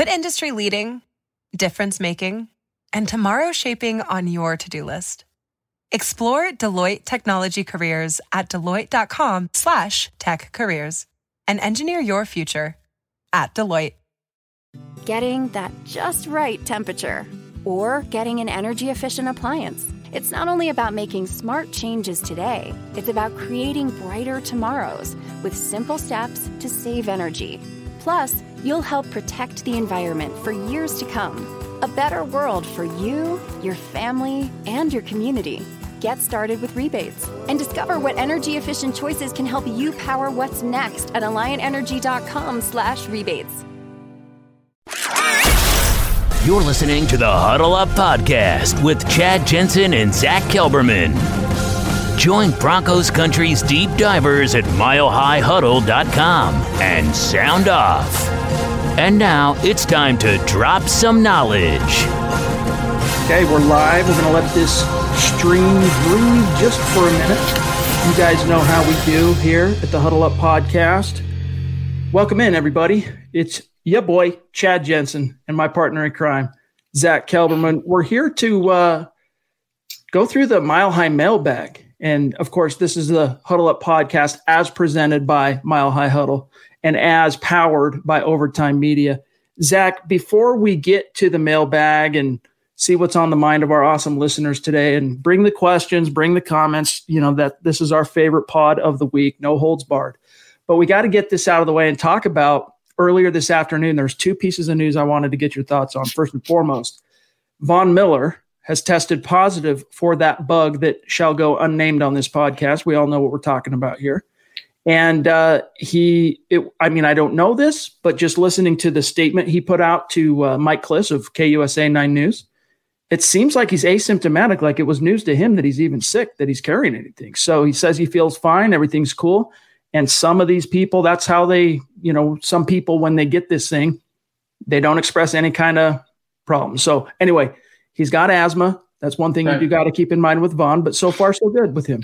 Put industry leading, difference making, and tomorrow shaping on your to do list. Explore Deloitte Technology Careers at deloitte.com slash tech careers and engineer your future at Deloitte. Getting that just right temperature or getting an energy efficient appliance. It's not only about making smart changes today, it's about creating brighter tomorrows with simple steps to save energy. Plus, you'll help protect the environment for years to come. A better world for you, your family, and your community. Get started with rebates and discover what energy efficient choices can help you power what's next at alliantenergy.com/slash rebates. You're listening to the Huddle Up Podcast with Chad Jensen and Zach Kelberman. Join Broncos Country's deep divers at milehighhuddle.com and sound off. And now it's time to drop some knowledge. Okay, we're live. We're going to let this stream breathe just for a minute. You guys know how we do here at the Huddle Up Podcast. Welcome in, everybody. It's yeah, boy, Chad Jensen, and my partner in crime, Zach Kelberman. We're here to uh, go through the Mile High mailbag. And of course, this is the Huddle Up podcast as presented by Mile High Huddle and as powered by Overtime Media. Zach, before we get to the mailbag and see what's on the mind of our awesome listeners today and bring the questions, bring the comments, you know, that this is our favorite pod of the week, no holds barred. But we got to get this out of the way and talk about earlier this afternoon, there's two pieces of news I wanted to get your thoughts on. First and foremost, Von Miller has tested positive for that bug that shall go unnamed on this podcast. We all know what we're talking about here. And uh, he, it, I mean, I don't know this, but just listening to the statement he put out to uh, Mike Klis of KUSA 9 News, it seems like he's asymptomatic, like it was news to him that he's even sick, that he's carrying anything. So he says he feels fine, everything's cool. And some of these people, that's how they, you know, some people, when they get this thing, they don't express any kind of problem. So, anyway, he's got asthma. That's one thing right. you got to keep in mind with Von, but so far, so good with him.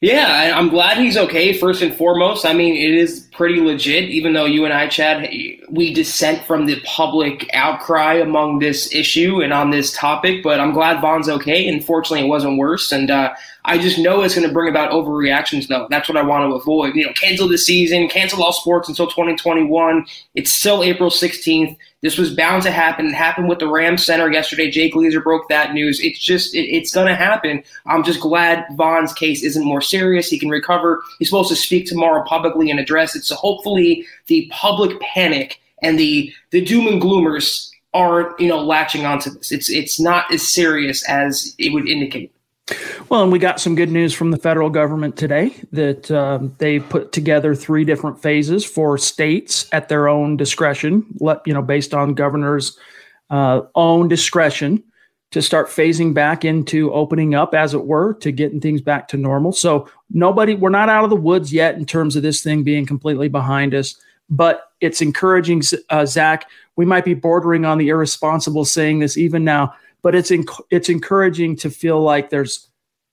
Yeah, I'm glad he's okay. First and foremost, I mean, it is pretty legit. Even though you and I, Chad, we dissent from the public outcry among this issue and on this topic, but I'm glad Von's okay. And fortunately, it wasn't worse. And uh, I just know it's going to bring about overreactions, though. That's what I want to avoid. You know, cancel the season, cancel all sports until 2021. It's still April 16th. This was bound to happen. It happened with the Rams center yesterday. Jake Glazer broke that news. It's just, it, it's going to happen. I'm just glad Von's case isn't more serious. He can recover. He's supposed to speak tomorrow publicly and address it. So hopefully the public panic and the, the doom and gloomers aren't, you know, latching onto this. It's, it's not as serious as it would indicate. Well, and we got some good news from the federal government today that um, they put together three different phases for states at their own discretion, let, you know, based on governor's uh, own discretion to start phasing back into opening up, as it were, to getting things back to normal. So nobody, we're not out of the woods yet in terms of this thing being completely behind us, but it's encouraging, uh, Zach. We might be bordering on the irresponsible saying this even now but it's inc- it's encouraging to feel like there's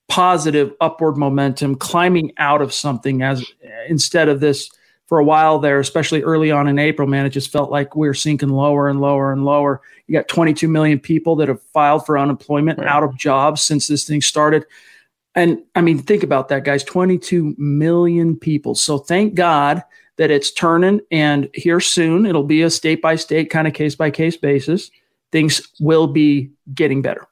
positive upward momentum climbing out of something as instead of this for a while there especially early on in April man it just felt like we are sinking lower and lower and lower. You got 22 million people that have filed for unemployment right. out of jobs since this thing started. And I mean think about that guys 22 million people. So thank god that it's turning and here soon it'll be a state by state kind of case by case basis things will be getting better.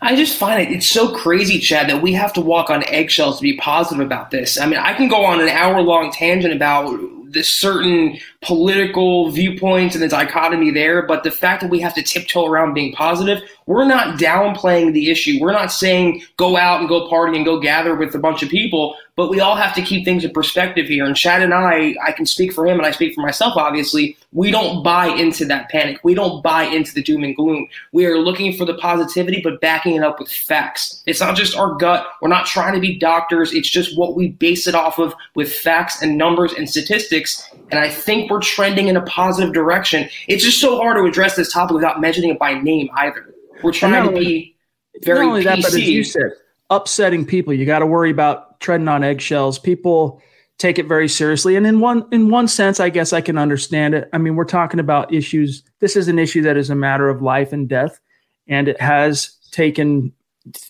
I just find it it's so crazy, Chad, that we have to walk on eggshells to be positive about this. I mean, I can go on an hour long tangent about this certain political viewpoints and the dichotomy there, but the fact that we have to tiptoe around being positive, we're not downplaying the issue. We're not saying go out and go party and go gather with a bunch of people, but we all have to keep things in perspective here. And Chad and I, I can speak for him and I speak for myself, obviously. We don't buy into that panic. We don't buy into the doom and gloom. We are looking for the positivity, but backing it up with facts. It's not just our gut. We're not trying to be doctors. It's just what we base it off of with facts and numbers and statistics. And I think we're trending in a positive direction. It's just so hard to address this topic without mentioning it by name either. We're trying to be very not only PC. that, but as you said, upsetting people. You got to worry about treading on eggshells. People take it very seriously. And in one in one sense, I guess I can understand it. I mean, we're talking about issues. This is an issue that is a matter of life and death, and it has taken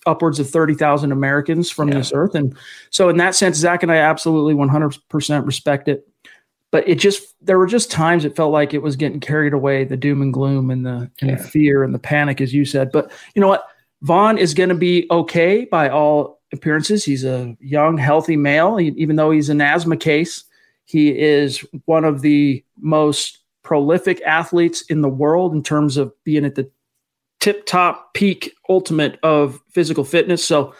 upwards of 30,000 Americans from yeah. this earth. And so in that sense, Zach and I absolutely 100% respect it. But it just, there were just times it felt like it was getting carried away, the doom and gloom and the, and yeah. the fear and the panic, as you said. But you know what? Von is going to be okay by all appearances. He's a young, healthy male, even though he's an asthma case. He is one of the most prolific athletes in the world in terms of being at the tip top peak ultimate of physical fitness. So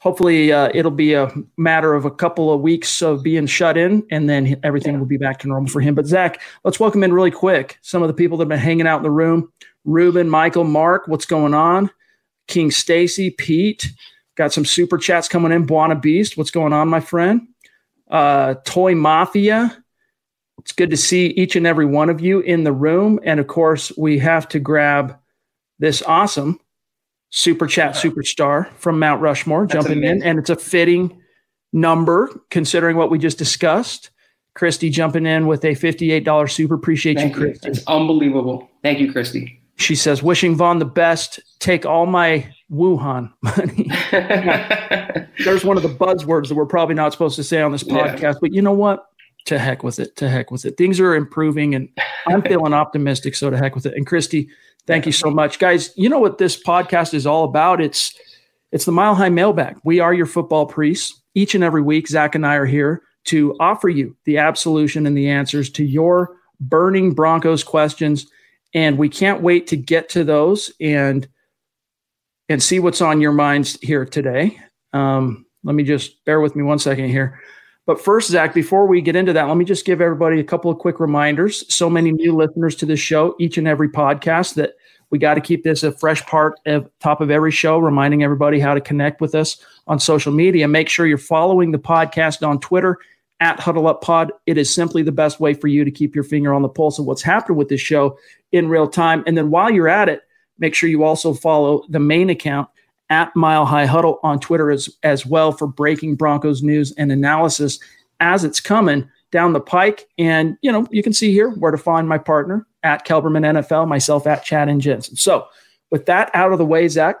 hopefully uh, it'll be a matter of a couple of weeks of being shut in and then everything will be back to normal for him. But Zach, let's welcome in really quick some of the people that have been hanging out in the room. Ruben, Michael, Mark, what's going on? King Stacy, Pete, got some super chats coming in. Buana Beast, what's going on, my friend? Uh, Toy Mafia, it's good to see each and every one of you in the room. And of course, we have to grab this awesome super chat superstar from Mount Rushmore That's jumping amazing. in, and it's a fitting number considering what we just discussed. Christy jumping in with a $58 super. Appreciate Thank you, Christy. It's unbelievable. Thank you, Christy. She says, wishing Von the best. Take all my Wuhan money. There's one of the buzzwords that we're probably not supposed to say on this podcast, yeah. but you know what? To heck with it. To heck with it. Things are improving and I'm feeling optimistic. So to heck with it. And Christy, Thank you so much, guys. You know what this podcast is all about? It's it's the Mile High Mailbag. We are your football priests. Each and every week, Zach and I are here to offer you the absolution and the answers to your burning Broncos questions. And we can't wait to get to those and and see what's on your minds here today. Um, let me just bear with me one second here. But first, Zach, before we get into that, let me just give everybody a couple of quick reminders. So many new listeners to this show, each and every podcast, that we got to keep this a fresh part of top of every show, reminding everybody how to connect with us on social media. Make sure you're following the podcast on Twitter at Huddle Up Pod. It is simply the best way for you to keep your finger on the pulse of what's happening with this show in real time. And then while you're at it, make sure you also follow the main account at Mile High Huddle on Twitter as, as well for breaking Broncos news and analysis as it's coming down the pike. And, you know, you can see here where to find my partner at Kelberman NFL, myself at Chad and Jensen. So with that out of the way, Zach,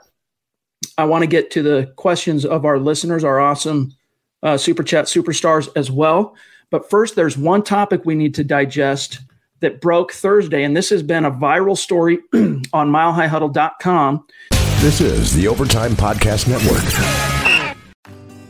I want to get to the questions of our listeners, our awesome uh, Super Chat superstars as well. But first, there's one topic we need to digest that broke Thursday, and this has been a viral story on milehighhuddle.com this is the Overtime Podcast Network.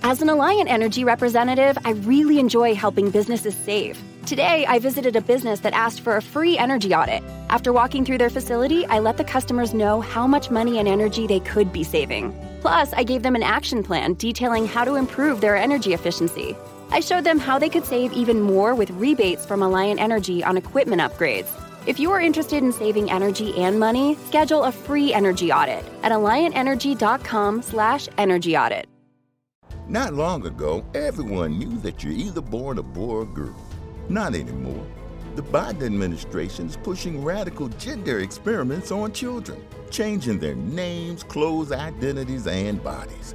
As an Alliant Energy representative, I really enjoy helping businesses save. Today, I visited a business that asked for a free energy audit. After walking through their facility, I let the customers know how much money and energy they could be saving. Plus, I gave them an action plan detailing how to improve their energy efficiency. I showed them how they could save even more with rebates from Alliant Energy on equipment upgrades. If you are interested in saving energy and money, schedule a free energy audit at alliantenergy.com slash energy audit. Not long ago, everyone knew that you're either born a boy or girl. Not anymore. The Biden administration is pushing radical gender experiments on children, changing their names, clothes, identities, and bodies.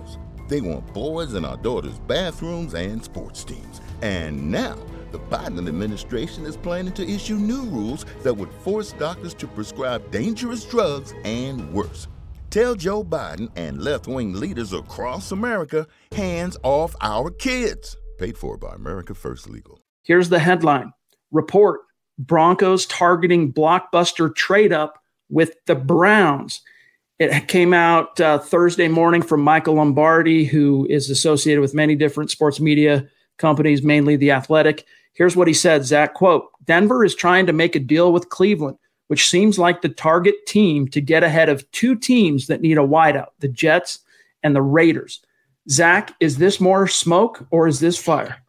They want boys in our daughters' bathrooms and sports teams. And now, the Biden administration is planning to issue new rules that would force doctors to prescribe dangerous drugs and worse. Tell Joe Biden and left wing leaders across America hands off our kids. Paid for by America First Legal. Here's the headline Report Broncos targeting blockbuster trade up with the Browns. It came out uh, Thursday morning from Michael Lombardi, who is associated with many different sports media companies, mainly The Athletic. Here's what he said, Zach, quote, Denver is trying to make a deal with Cleveland, which seems like the target team to get ahead of two teams that need a wideout, the Jets and the Raiders. Zach, is this more smoke or is this fire?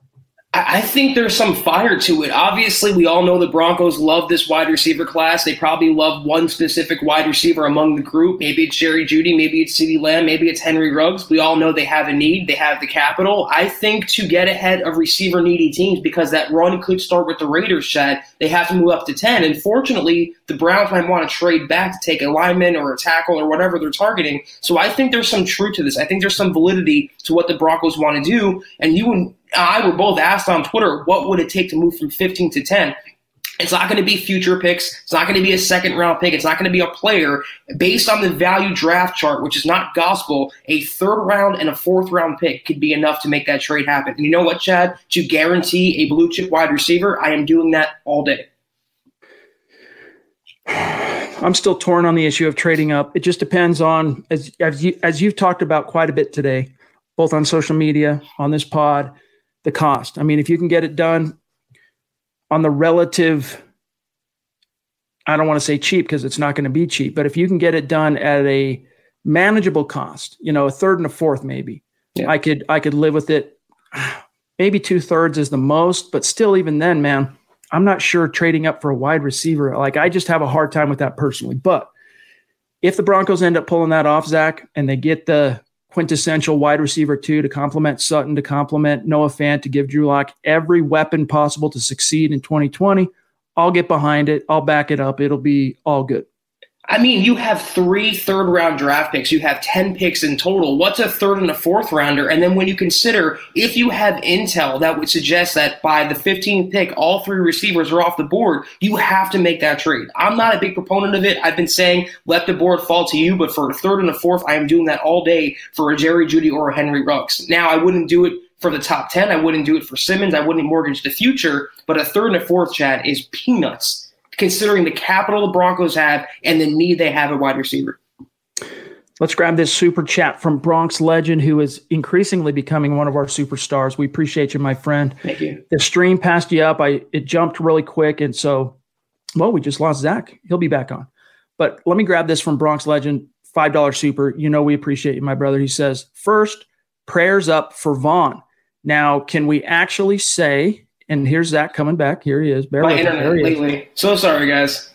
I think there's some fire to it. Obviously, we all know the Broncos love this wide receiver class. They probably love one specific wide receiver among the group. Maybe it's Jerry Jeudy, maybe it's CeeDee Lamb, maybe it's Henry Ruggs. We all know they have a need. They have the capital. I think to get ahead of receiver needy teams, because that run could start with the Raiders, Chad, they have to move up to 10. And fortunately, the Browns might want to trade back to take a lineman or a tackle or whatever they're targeting. So I think there's some truth to this. I think there's some validity to what the Broncos want to do. And you and I were both asked on Twitter, what would it take to move from 15 to 10? It's not going to be future picks. It's not going to be a second round pick. It's not going to be a player. Based on the value draft chart, which is not gospel, a third round and a fourth round pick could be enough to make that trade happen. And you know what, Chad? To guarantee a blue chip wide receiver, I am doing that all day. I'm still torn on the issue of trading up. It just depends on as as you as you've talked about quite a bit today, both on social media, on this pod the cost. I mean, if you can get it done on the relative, I don't want to say cheap because it's not going to be cheap, but if you can get it done at a manageable cost, you know, a third and a fourth, maybe yeah. I could, I could live with it. Maybe two thirds is the most, but still, even then, man, I'm not sure trading up for a wide receiver. Like, I just have a hard time with that personally. But if the Broncos end up pulling that off, Zach, and they get the quintessential wide receiver two to complement Sutton, to complement Noah Fant, to give Drew Lock every weapon possible to succeed in 2020. I'll get behind it. I'll back it up. It'll be all good. I mean, you have three third round draft picks. You have 10 picks in total. What's a third and a fourth rounder? And then when you consider if you have intel that would suggest that by the 15th pick, all three receivers are off the board, you have to make that trade. I'm not a big proponent of it. I've been saying let the board fall to you, but for a third and a fourth, I am doing that all day for a Jerry Jeudy or a Henry Ruggs. Now, I wouldn't do it for the top 10. I wouldn't do it for Simmons. I wouldn't mortgage the future, but a third and a fourth, Chad, is peanuts considering the capital the Broncos have and the need they have at wide receiver. Let's grab this super chat from Bronx Legend, who is increasingly becoming one of our superstars. We appreciate you, my friend. Thank you. The stream passed you up. I it jumped really quick, and so, well, we just lost Zach. He'll be back on. But let me grab this from Bronx Legend, five dollar super. You know we appreciate you, my brother. He says, first, prayers up for Von. Now, can we actually say and here's Zach coming back. Here he is. Bear My internet lately. So sorry, guys.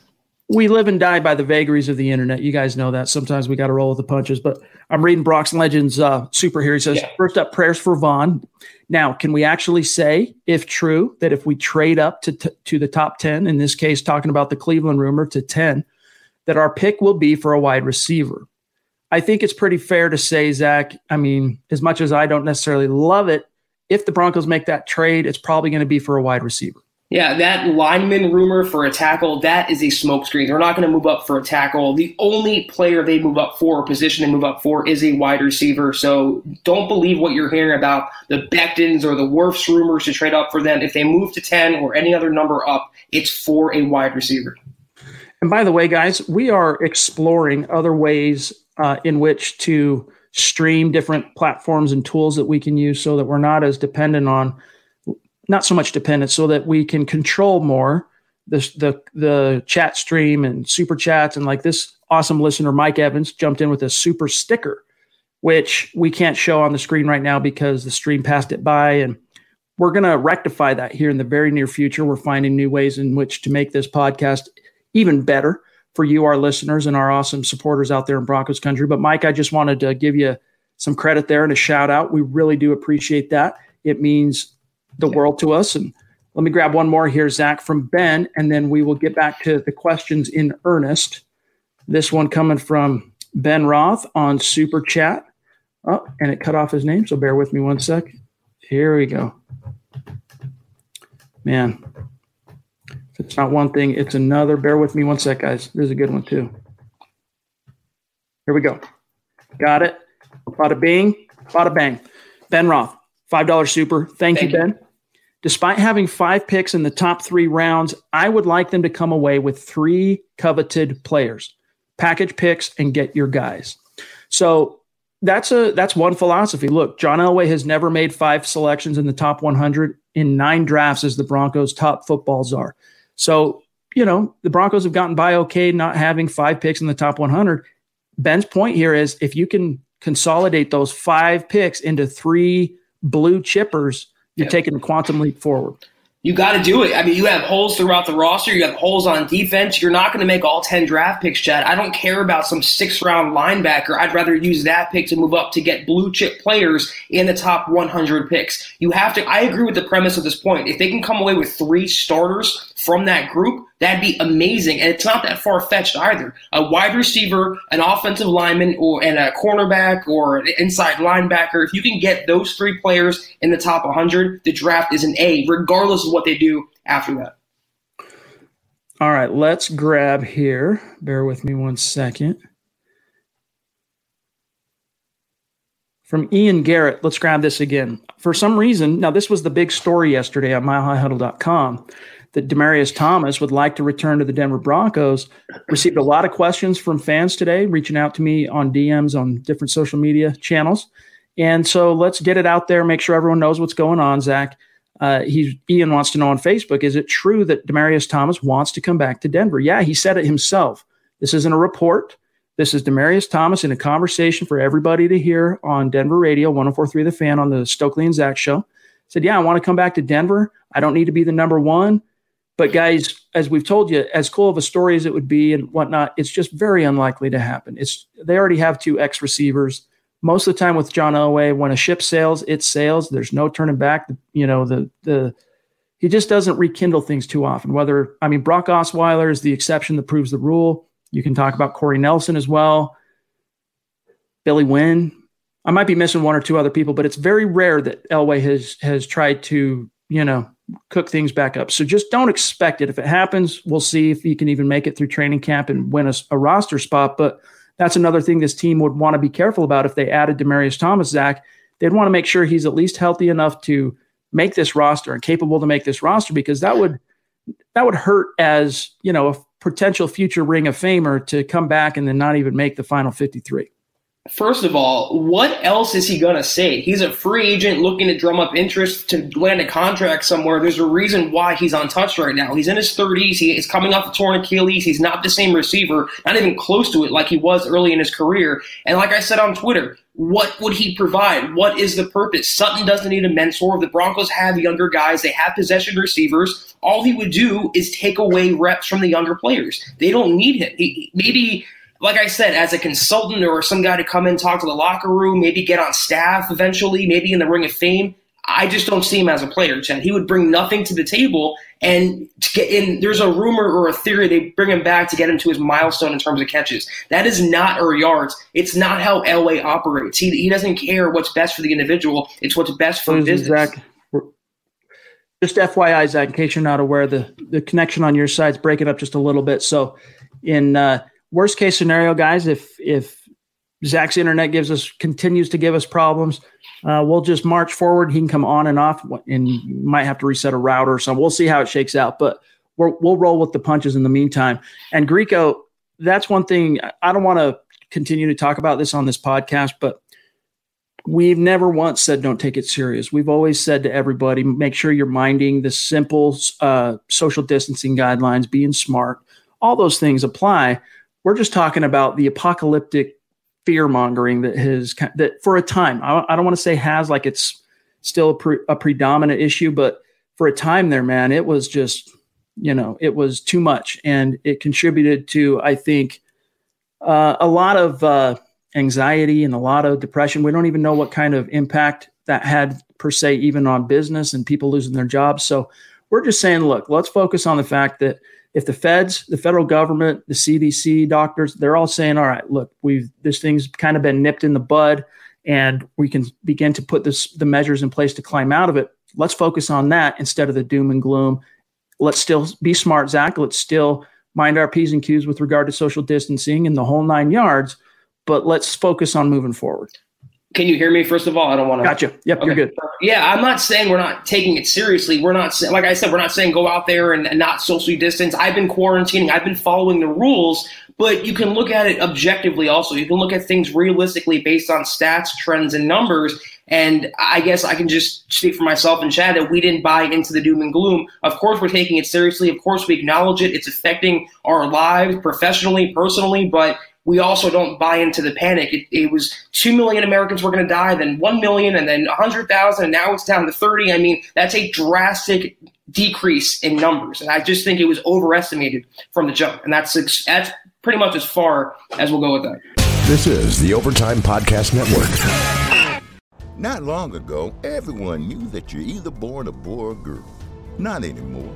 We live and die by the vagaries of the internet. You guys know that. Sometimes we got to roll with the punches. But I'm reading Brock's Legends uh, super here. He says, yeah. first up, prayers for Von. Now, can we actually say, if true, that if we trade up to, t- to the top 10, in this case, talking about the Cleveland rumor to 10, that our pick will be for a wide receiver? I think it's pretty fair to say, Zach. I mean, as much as I don't necessarily love it, if the Broncos make that trade, it's probably going to be for a wide receiver. Yeah, that lineman rumor for a tackle, that is a smokescreen. They're not going to move up for a tackle. The only player they move up for, or position they move up for, is a wide receiver. So don't believe what you're hearing about the Bectons or the Wirfs rumors to trade up for them. If they move to 10 or any other number up, it's for a wide receiver. And by the way, guys, we are exploring other ways uh, in which to stream different platforms and tools that we can use so that we're not as dependent on not so much dependent so that we can control more the the the chat stream and super chats. And like this awesome listener Mike Evans jumped in with a super sticker which we can't show on the screen right now because the stream passed it by. And we're going to rectify that here in the very near future. We're finding new ways in which to make this podcast even better for you, our listeners, and our awesome supporters out there in Broncos country. But Mike, I just wanted to give you some credit there and a shout out. We really do appreciate that. It means the world to us. And let me grab one more here, Zach, from Ben, and then we will get back to the questions in earnest. This one coming from Ben Roth on Super Chat. Oh, and it cut off his name, so bear with me one sec. Here we go. Man, it's not one thing, it's another. Bear with me one sec, guys. There's a good one too. Here we go. Got it. Bada bing, bada bang. Ben Roth, $5 super. Thank, Thank you, Ben. Despite having five picks in the top three rounds, I would like them to come away with three coveted players. Package picks and get your guys. So that's a that's one philosophy. Look, John Elway has never made five selections in the top 100 in nine drafts as the Broncos' top football czar. So, you know, the Broncos have gotten by okay not having five picks in the top 100. Ben's point here is if you can consolidate those five picks into three blue chippers, You're yep. taking a quantum leap forward you got to do it. I mean, you have holes throughout the roster. You have holes on defense. You're not going to make all 10 draft picks, Chad. I don't care about some six round linebacker. I'd rather use that pick to move up to get blue chip players in the top 100 picks. You have to, I agree with the premise of this point. If they can come away with three starters from that group, That'd be amazing. And it's not that far fetched either. A wide receiver, an offensive lineman, or and a cornerback or an inside linebacker. If you can get those three players in the top 100, the draft is an A, regardless of what they do after that. All right, let's grab here. Bear with me one second. From Ian Garrett, let's grab this again. For some reason, now this was the big story yesterday on milehighhuddle.com that Demaryius Thomas would like to return to the Denver Broncos. Received a lot of questions from fans today, reaching out to me on DMs on different social media channels. And so let's get it out there, make sure everyone knows what's going on, Zach. Uh, he's Ian wants to know on Facebook: Is it true that Demaryius Thomas wants to come back to Denver? Yeah, he said it himself. This isn't a report. This is Demaryius Thomas in a conversation for everybody to hear on Denver Radio 104.3 The Fan on the Stokley and Zach show. Said, "Yeah, I want to come back to Denver. I don't need to be the number one. But guys, as we've told you, as cool of a story as it would be and whatnot, it's just very unlikely to happen. It's they already have two ex receivers. Most of the time with John Elway, when a ship sails, it sails. There's no turning back. You know the the he just doesn't rekindle things too often. Whether I mean Brock Osweiler is the exception that proves the rule. You can talk about Corey Nelson as well. Billy Winn. I might be missing one or two other people, but it's very rare that Elway has has tried to you know cook things back up. So just don't expect it. If it happens, we'll see if he can even make it through training camp and win a, a roster spot. But that's another thing this team would want to be careful about if they added Demaryius Thomas, Zach. They'd want to make sure he's at least healthy enough to make this roster and capable to make this roster because that would that would hurt as you know a potential future ring of famer to come back and then not even make the final 53 First of all, what else is he going to say? He's a free agent looking to drum up interest to land a contract somewhere. There's a reason why he's untouched right now. He's in his 30s. He is coming off a torn Achilles. He's not the same receiver, not even close to it like he was early in his career. And like I said on Twitter, what would he provide? What is the purpose? Sutton doesn't need a mentor. The Broncos have younger guys. They have possession receivers. All he would do is take away reps from the younger players. They don't need him. He, maybe like I said, as a consultant or some guy to come in, talk to the locker room, maybe get on staff eventually, maybe in the Ring of Fame. I just don't see him as a player, Chad. He would bring nothing to the table. And to get in, there's a rumor or a theory they bring him back to get him to his milestone in terms of catches. That is not or yards. It's not how Elway operates. He, he doesn't care what's best for the individual. It's what's best for business. Zach, just FYI, Zach, in case you're not aware, the the connection on your side's breaking up just a little bit. So in uh, worst case scenario, guys, if if Zach's internet gives us continues to give us problems, uh, we'll just march forward. He can come on and off, and might have to reset a router or something. We'll see how it shakes out, but we will roll with the punches in the meantime. And Greco, that's one thing I don't want to continue to talk about this on this podcast, but we've never once said don't take it serious. We've always said to everybody, make sure you're minding the simple uh, social distancing guidelines, being smart. All those things apply. We're just talking about the apocalyptic fear mongering that has that for a time. I, I don't want to say has like it's still a, pre, a predominant issue, but for a time there, man, it was just you know it was too much, and it contributed to I think uh, a lot of uh, anxiety and a lot of depression. We don't even know what kind of impact that had per se, even on business and people losing their jobs. So we're just saying, look, let's focus on the fact that if the feds, the federal government, the CDC, doctors, they're all saying, all right, look, we've this thing's kind of been nipped in the bud and we can begin to put this the measures in place to climb out of it. Let's focus on that instead of the doom and gloom. Let's still be smart, Zach. Let's still mind our P's and Q's with regard to social distancing and the whole nine yards, but let's focus on moving forward. Can you hear me? First of all, I don't want to. Gotcha. Yep, okay. you're good. Yeah, I'm not saying we're not taking it seriously. We're not like I said, we're not saying go out there and, and not socially distance. I've been quarantining. I've been following the rules, but you can look at it objectively. Also, you can look at things realistically based on stats, trends, and numbers. And I guess I can just speak for myself and Chad that we didn't buy into the doom and gloom. Of course, we're taking it seriously. Of course, we acknowledge it. It's affecting our lives professionally, personally, but we also don't buy into the panic. It, it was 2 million Americans were going to die, then 1 million, and then 100,000, and now it's down to 30. I mean, that's a drastic decrease in numbers. And I just think it was overestimated from the jump. And that's, that's pretty much as far as we'll go with that. This is the Overtime Podcast Network. Not long ago, everyone knew that you're either born a boy or girl. Not anymore.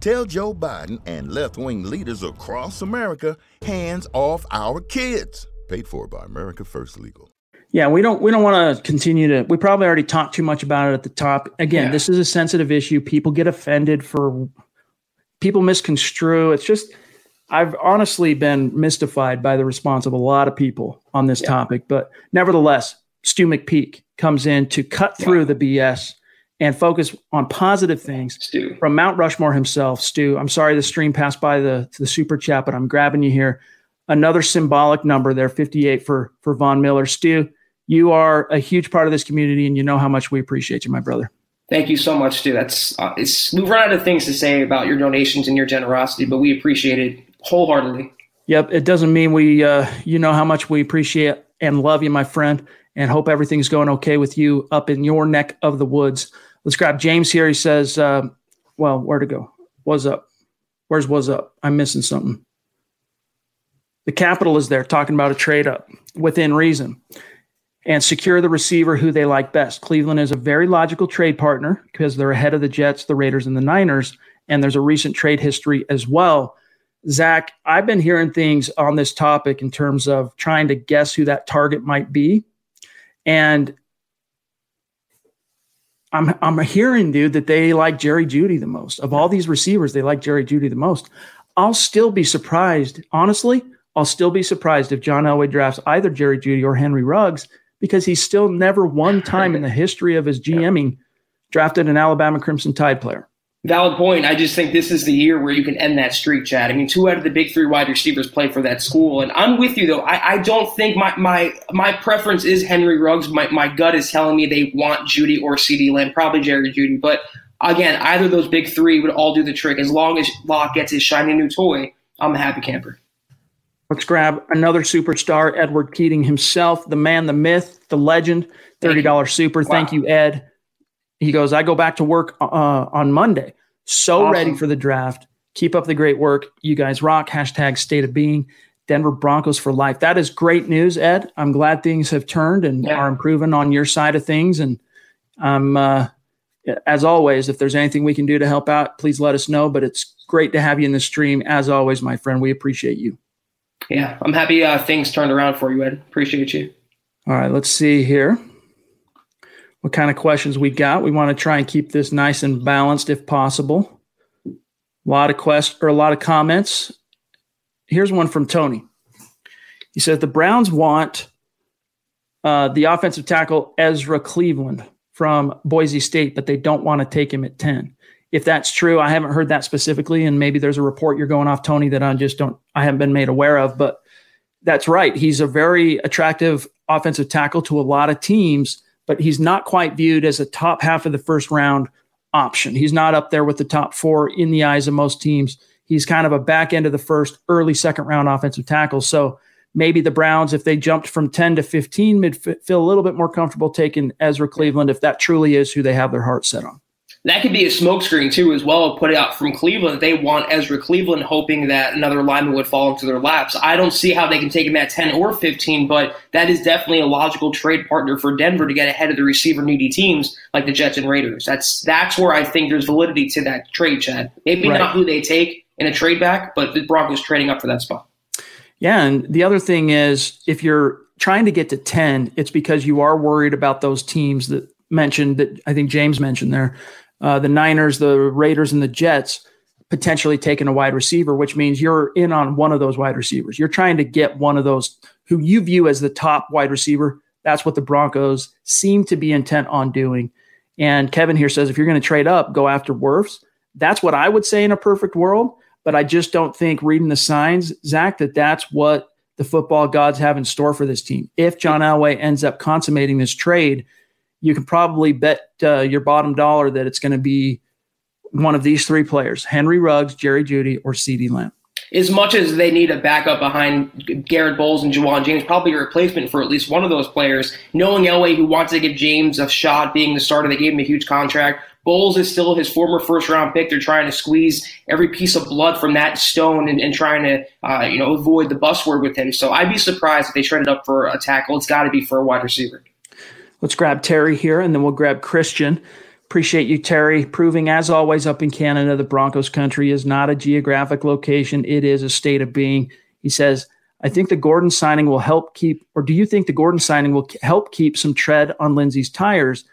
Tell Joe Biden and left wing leaders across America hands off our kids. Paid for by America First Legal. Yeah, we don't we don't want to continue to we probably already talked too much about it at the top. Again, yeah. this is a sensitive issue. People get offended for people misconstrue. It's just I've honestly been mystified by the response of a lot of people on this yeah. topic, but nevertheless, Stu McPeak comes in to cut through the BS and focus on positive things. Stu. From Mount Rushmore himself, Stu. I'm sorry the stream passed by the the super chat, but I'm grabbing you here. Another symbolic number there, 58 for for Von Miller. Stu, you are a huge part of this community, and you know how much we appreciate you, my brother. Thank you so much, Stu. That's uh, it's we've run out of things to say about your donations and your generosity, but we appreciate it wholeheartedly. Yep, it doesn't mean we uh, you know how much we appreciate and love you, my friend, and hope everything's going okay with you up in your neck of the woods. Let's grab James here. He says, uh, "Well, where to go? What's up? Where's what's up? I'm missing something." The capital is there talking about a trade up within reason and secure the receiver who they like best. Cleveland is a very logical trade partner because they're ahead of the Jets, the Raiders, and the Niners. And there's a recent trade history as well. Zach, I've been hearing things on this topic in terms of trying to guess who that target might be. And I'm I'm hearing, dude, that they like Jerry Jeudy the most. Of all these receivers, they like Jerry Jeudy the most. I'll still be surprised, honestly. I'll still be surprised if John Elway drafts either Jerry Jeudy or Henry Ruggs because he's still never one time in the history of his GMing drafted an Alabama Crimson Tide player. Valid point. I just think this is the year where you can end that streak, Chad. I mean, two out of the big three wide receivers play for that school. And I'm with you, though. I, I don't think my, my my preference is Henry Ruggs. My, my gut is telling me they want Jeudy or CeeDee Lamb, probably Jerry Judy. But again, either of those big three would all do the trick. As long as Lock gets his shiny new toy, I'm a happy camper. Let's grab another superstar, Edward Keating himself, the man, the myth, the legend, $30 super. Wow. Thank you, Ed. He goes, I go back to work uh, on Monday. So awesome. ready for the draft. Keep up the great work. You guys rock. Hashtag state of being. Denver Broncos for life. That is great news, Ed. I'm glad things have turned and yeah. are improving on your side of things. And I'm, uh, as always, if there's anything we can do to help out, please let us know. But it's great to have you in the stream. As always, my friend, we appreciate you yeah, I'm happy uh, things turned around for you, Ed. Appreciate you. All right, let's see here. What kind of questions we got? We want to try and keep this nice and balanced if possible. A lot of questions or a lot of comments. here's one from Tony. He says the Browns want uh, the offensive tackle Ezra Cleveland from Boise State, but they don't want to take him at 10. If that's true, I haven't heard that specifically, and maybe there's a report you're going off, Tony, that I just don't, I haven't been made aware of, but that's right. He's a very attractive offensive tackle to a lot of teams, but he's not quite viewed as a top half of the first round option. He's not up there with the top four in the eyes of most teams. He's kind of a back end of the first, early second round offensive tackle. So maybe the Browns, if they jumped from 10 to 15, would feel a little bit more comfortable taking Ezra Cleveland if that truly is who they have their heart set on. That could be a smokescreen too, as well. Put out from Cleveland. They want Ezra Cleveland, hoping that another lineman would fall into their laps. I don't see how they can take him at 10 or 15, but that is definitely a logical trade partner for Denver to get ahead of the receiver needy teams like the Jets and Raiders. That's that's where I think there's validity to that trade, Chad. Maybe right. not who they take in a trade back, but the Broncos trading up for that spot. Yeah, and the other thing is if you're trying to get to 10, it's because you are worried about those teams that mentioned that I think James mentioned there. Uh, the Niners, the Raiders, and the Jets potentially taking a wide receiver, which means you're in on one of those wide receivers. You're trying to get one of those who you view as the top wide receiver. That's what the Broncos seem to be intent on doing. And Kevin here says if you're going to trade up, go after Wirfs. That's what I would say in a perfect world. But I just don't think reading the signs, Zach, that that's what the football gods have in store for this team. If John Elway ends up consummating this trade, you can probably bet uh, your bottom dollar that it's going to be one of these three players Henry Ruggs, Jerry Jeudy, or CeeDee Lamb. As much as they need a backup behind Garett Bolles and Ja'Wuan James, probably a replacement for at least one of those players, knowing Elway who wants to give James a shot being the starter, they gave him a huge contract. Bolles is still his former first round pick. They're trying to squeeze every piece of blood from that stone and, and trying to, uh, you know, avoid the bus word with him. So I'd be surprised if they traded up for a tackle. It's got to be for a wide receiver. Let's grab Terry here and then we'll grab Christian. Appreciate you, Terry, proving as always up in Canada, the Broncos country is not a geographic location. It is a state of being. He says, I think the Gordon signing will help keep, or do you think the Gordon signing will help keep some tread on Lindsay's tires?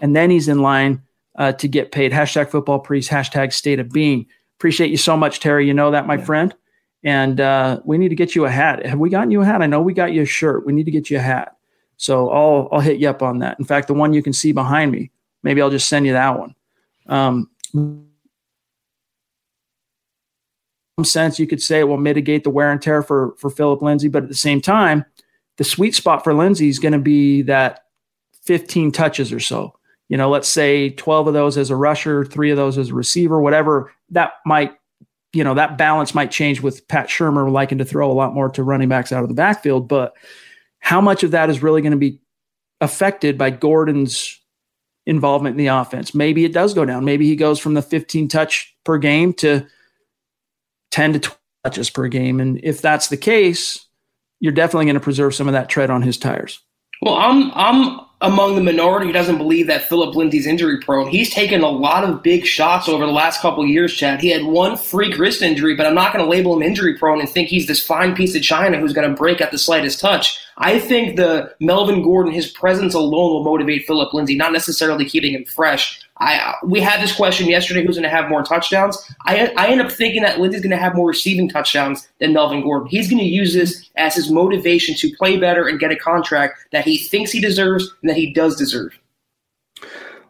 And then he's in line uh, to get paid. Hashtag football priest, hashtag state of being. Appreciate you so much, Terry. You know that, my yeah. friend. And uh, we need to get you a hat. Have we gotten you a hat? I know we got you a shirt. We need to get you a hat. So I'll I'll hit you up on that. In fact, the one you can see behind me, maybe I'll just send you that one. Um, some sense you could say it will mitigate the wear and tear for for Phillip Lindsay, but at the same time, the sweet spot for Lindsay is going to be that 15 touches or so. You know, let's say 12 of those as a rusher, three of those as a receiver, whatever. That might, you know, that balance might change with Pat Shurmur liking to throw a lot more to running backs out of the backfield, but how much of that is really going to be affected by Gordon's involvement in the offense? Maybe it does go down. Maybe he goes from the 15 touch per game to 10 to 12 touches per game. And if that's the case, you're definitely going to preserve some of that tread on his tires. Well, I'm I'm among the minority who doesn't believe that Phillip Lindsay's injury prone. He's taken a lot of big shots over the last couple years, Chad. He had one freak wrist injury, but I'm not going to label him injury prone and think he's this fine piece of china who's going to break at the slightest touch. I think the Melvin Gordon, his presence alone will motivate Phillip Lindsay, not necessarily keeping him fresh. I we had this question yesterday: who's going to have more touchdowns? I I end up thinking that Lindsay's going to have more receiving touchdowns than Melvin Gordon. He's going to use this as his motivation to play better and get a contract that he thinks he deserves and that he does deserve.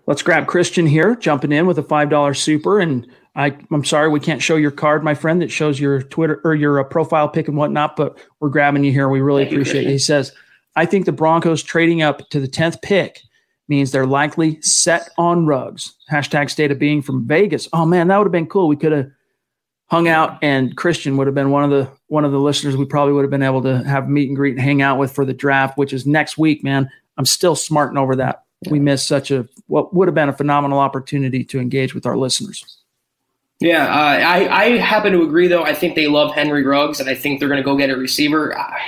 Let's grab Christian here, jumping in with a five dollar super, and I, am sorry we can't show your card, my friend, that shows your Twitter or your uh, profile pic and whatnot, but we're grabbing you here. We really Thank appreciate you. He says, I think the Broncos trading up to the 10th pick means they're likely set on Ruggs. Hashtag state of being from Vegas. Oh man, that would have been cool. We could have hung out and Christian would have been one of the one of the listeners we probably would have been able to have meet and greet and hang out with for the draft, which is next week, man. I'm still smarting over that. We missed such a what would have been a phenomenal opportunity to engage with our listeners. Yeah, uh, I I happen to agree though. I think they love Henry Ruggs, and I think they're going to go get a receiver. I,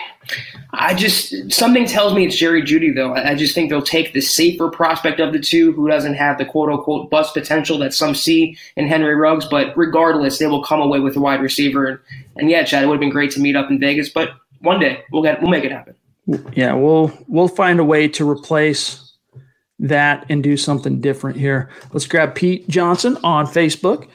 I, just something tells me it's Jerry Jeudy, though. I, I, just think they'll take the safer prospect of the two, who doesn't have the quote unquote bust potential that some see in Henry Ruggs. But regardless, they will come away with a wide receiver. And, and yeah, Chad, it would have been great to meet up in Vegas, but one day we'll get we'll make it happen. Yeah, we'll we'll find a way to replace that and do something different here. Let's grab Pete Johnson on Facebook.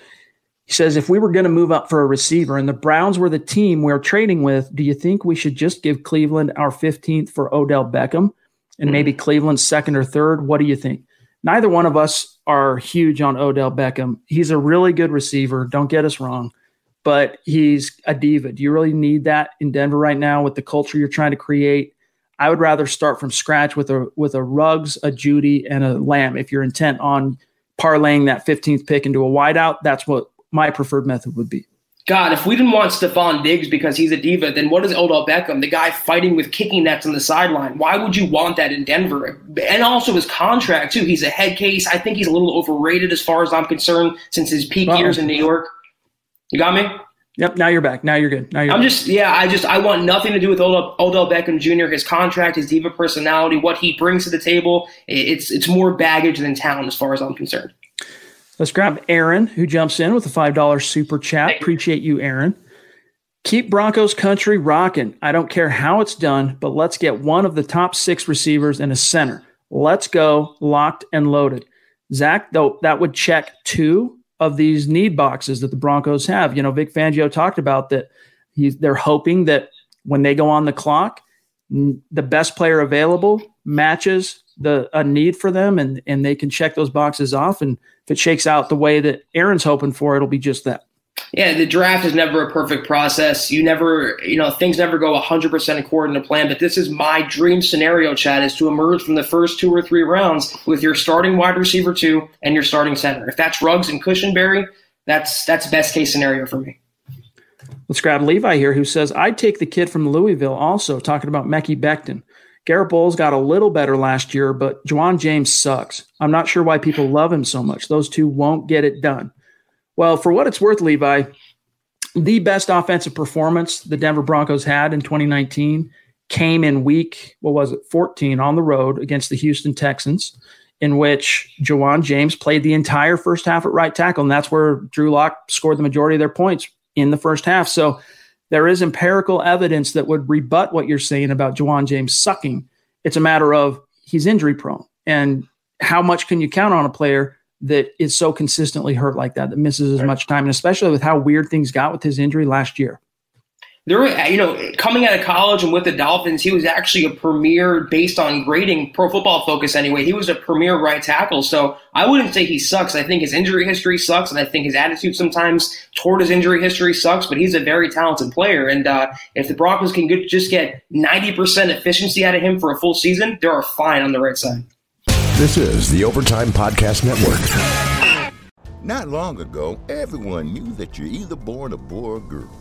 He says, if we were going to move up for a receiver and the Browns were the team we're trading with, do you think we should just give Cleveland our 15th for Odell Beckham and mm-hmm. maybe Cleveland's second or third? What do you think? Neither one of us are huge on Odell Beckham. He's a really good receiver. Don't get us wrong, but he's a diva. Do you really need that in Denver right now with the culture you're trying to create? I would rather start from scratch with a with a Ruggs, a Jeudy, and a Lamb. If you're intent on parlaying that 15th pick into a wideout, that's what my preferred method would be. God, if we didn't want Stefon Diggs because he's a diva, then what is Odell Beckham, the guy fighting with kicking nets on the sideline? Why would you want that in Denver? And also his contract, too. He's a head case. I think he's a little overrated as far as I'm concerned since his peak Uh-oh. years in New York. You got me? Yep. Now you're back. Now you're good. Now you're. I'm back. just yeah. I just I want nothing to do with Odell, Odell Beckham Jr. His contract, his diva personality, what he brings to the table. It's it's more baggage than talent as far as I'm concerned. Let's grab Aaron, who jumps in with a $5 super chat. Appreciate you, Aaron. Keep Broncos country rocking. I don't care how it's done, but let's get one of the top six receivers in a center. Let's go locked and loaded. Zach, though, that would check two of these need boxes that the Broncos have. You know, Vic Fangio talked about that he's, they're hoping that when they go on the clock, the best player available matches the a need for them and and they can check those boxes off and if it shakes out the way that Aaron's hoping for it'll be just that. Yeah, the draft is never a perfect process. You never, you know, things never go 100% according to plan, but this is my dream scenario, Chad, is to emerge from the first two or three rounds with your starting wide receiver two and your starting center. If that's Ruggs and Cushenberry, that's that's best case scenario for me. Let's grab Levi here, who says, I'd take the kid from Louisville also, talking about Mekhi Becton. Garett Bolles got a little better last year, but Ja'Wuan James sucks. I'm not sure why people love him so much. Those two won't get it done. Well, for what it's worth, Levi, the best offensive performance the Denver Broncos had in 2019 came in week, what was it, 14 on the road against the Houston Texans, in which Ja'Wuan James played the entire first half at right tackle. And that's where Drew Lock scored the majority of their points in the first half. So there is empirical evidence that would rebut what you're saying about Ja'Wuan James sucking. It's a matter of he's injury prone. And how much can you count on a player that is so consistently hurt like that, that misses as much time, and especially with how weird things got with his injury last year? There, you know, coming out of college and with the Dolphins, he was actually a premier based on grading Pro Football Focus anyway. He was a premier right tackle, so I wouldn't say he sucks. I think his injury history sucks, and I think his attitude sometimes toward his injury history sucks. But he's a very talented player, and uh, if the Broncos can get, just get ninety percent efficiency out of him for a full season, they're fine on the right side. This is the Overtime Podcast Network. Not long ago, everyone knew that you're either born a boy or a girl.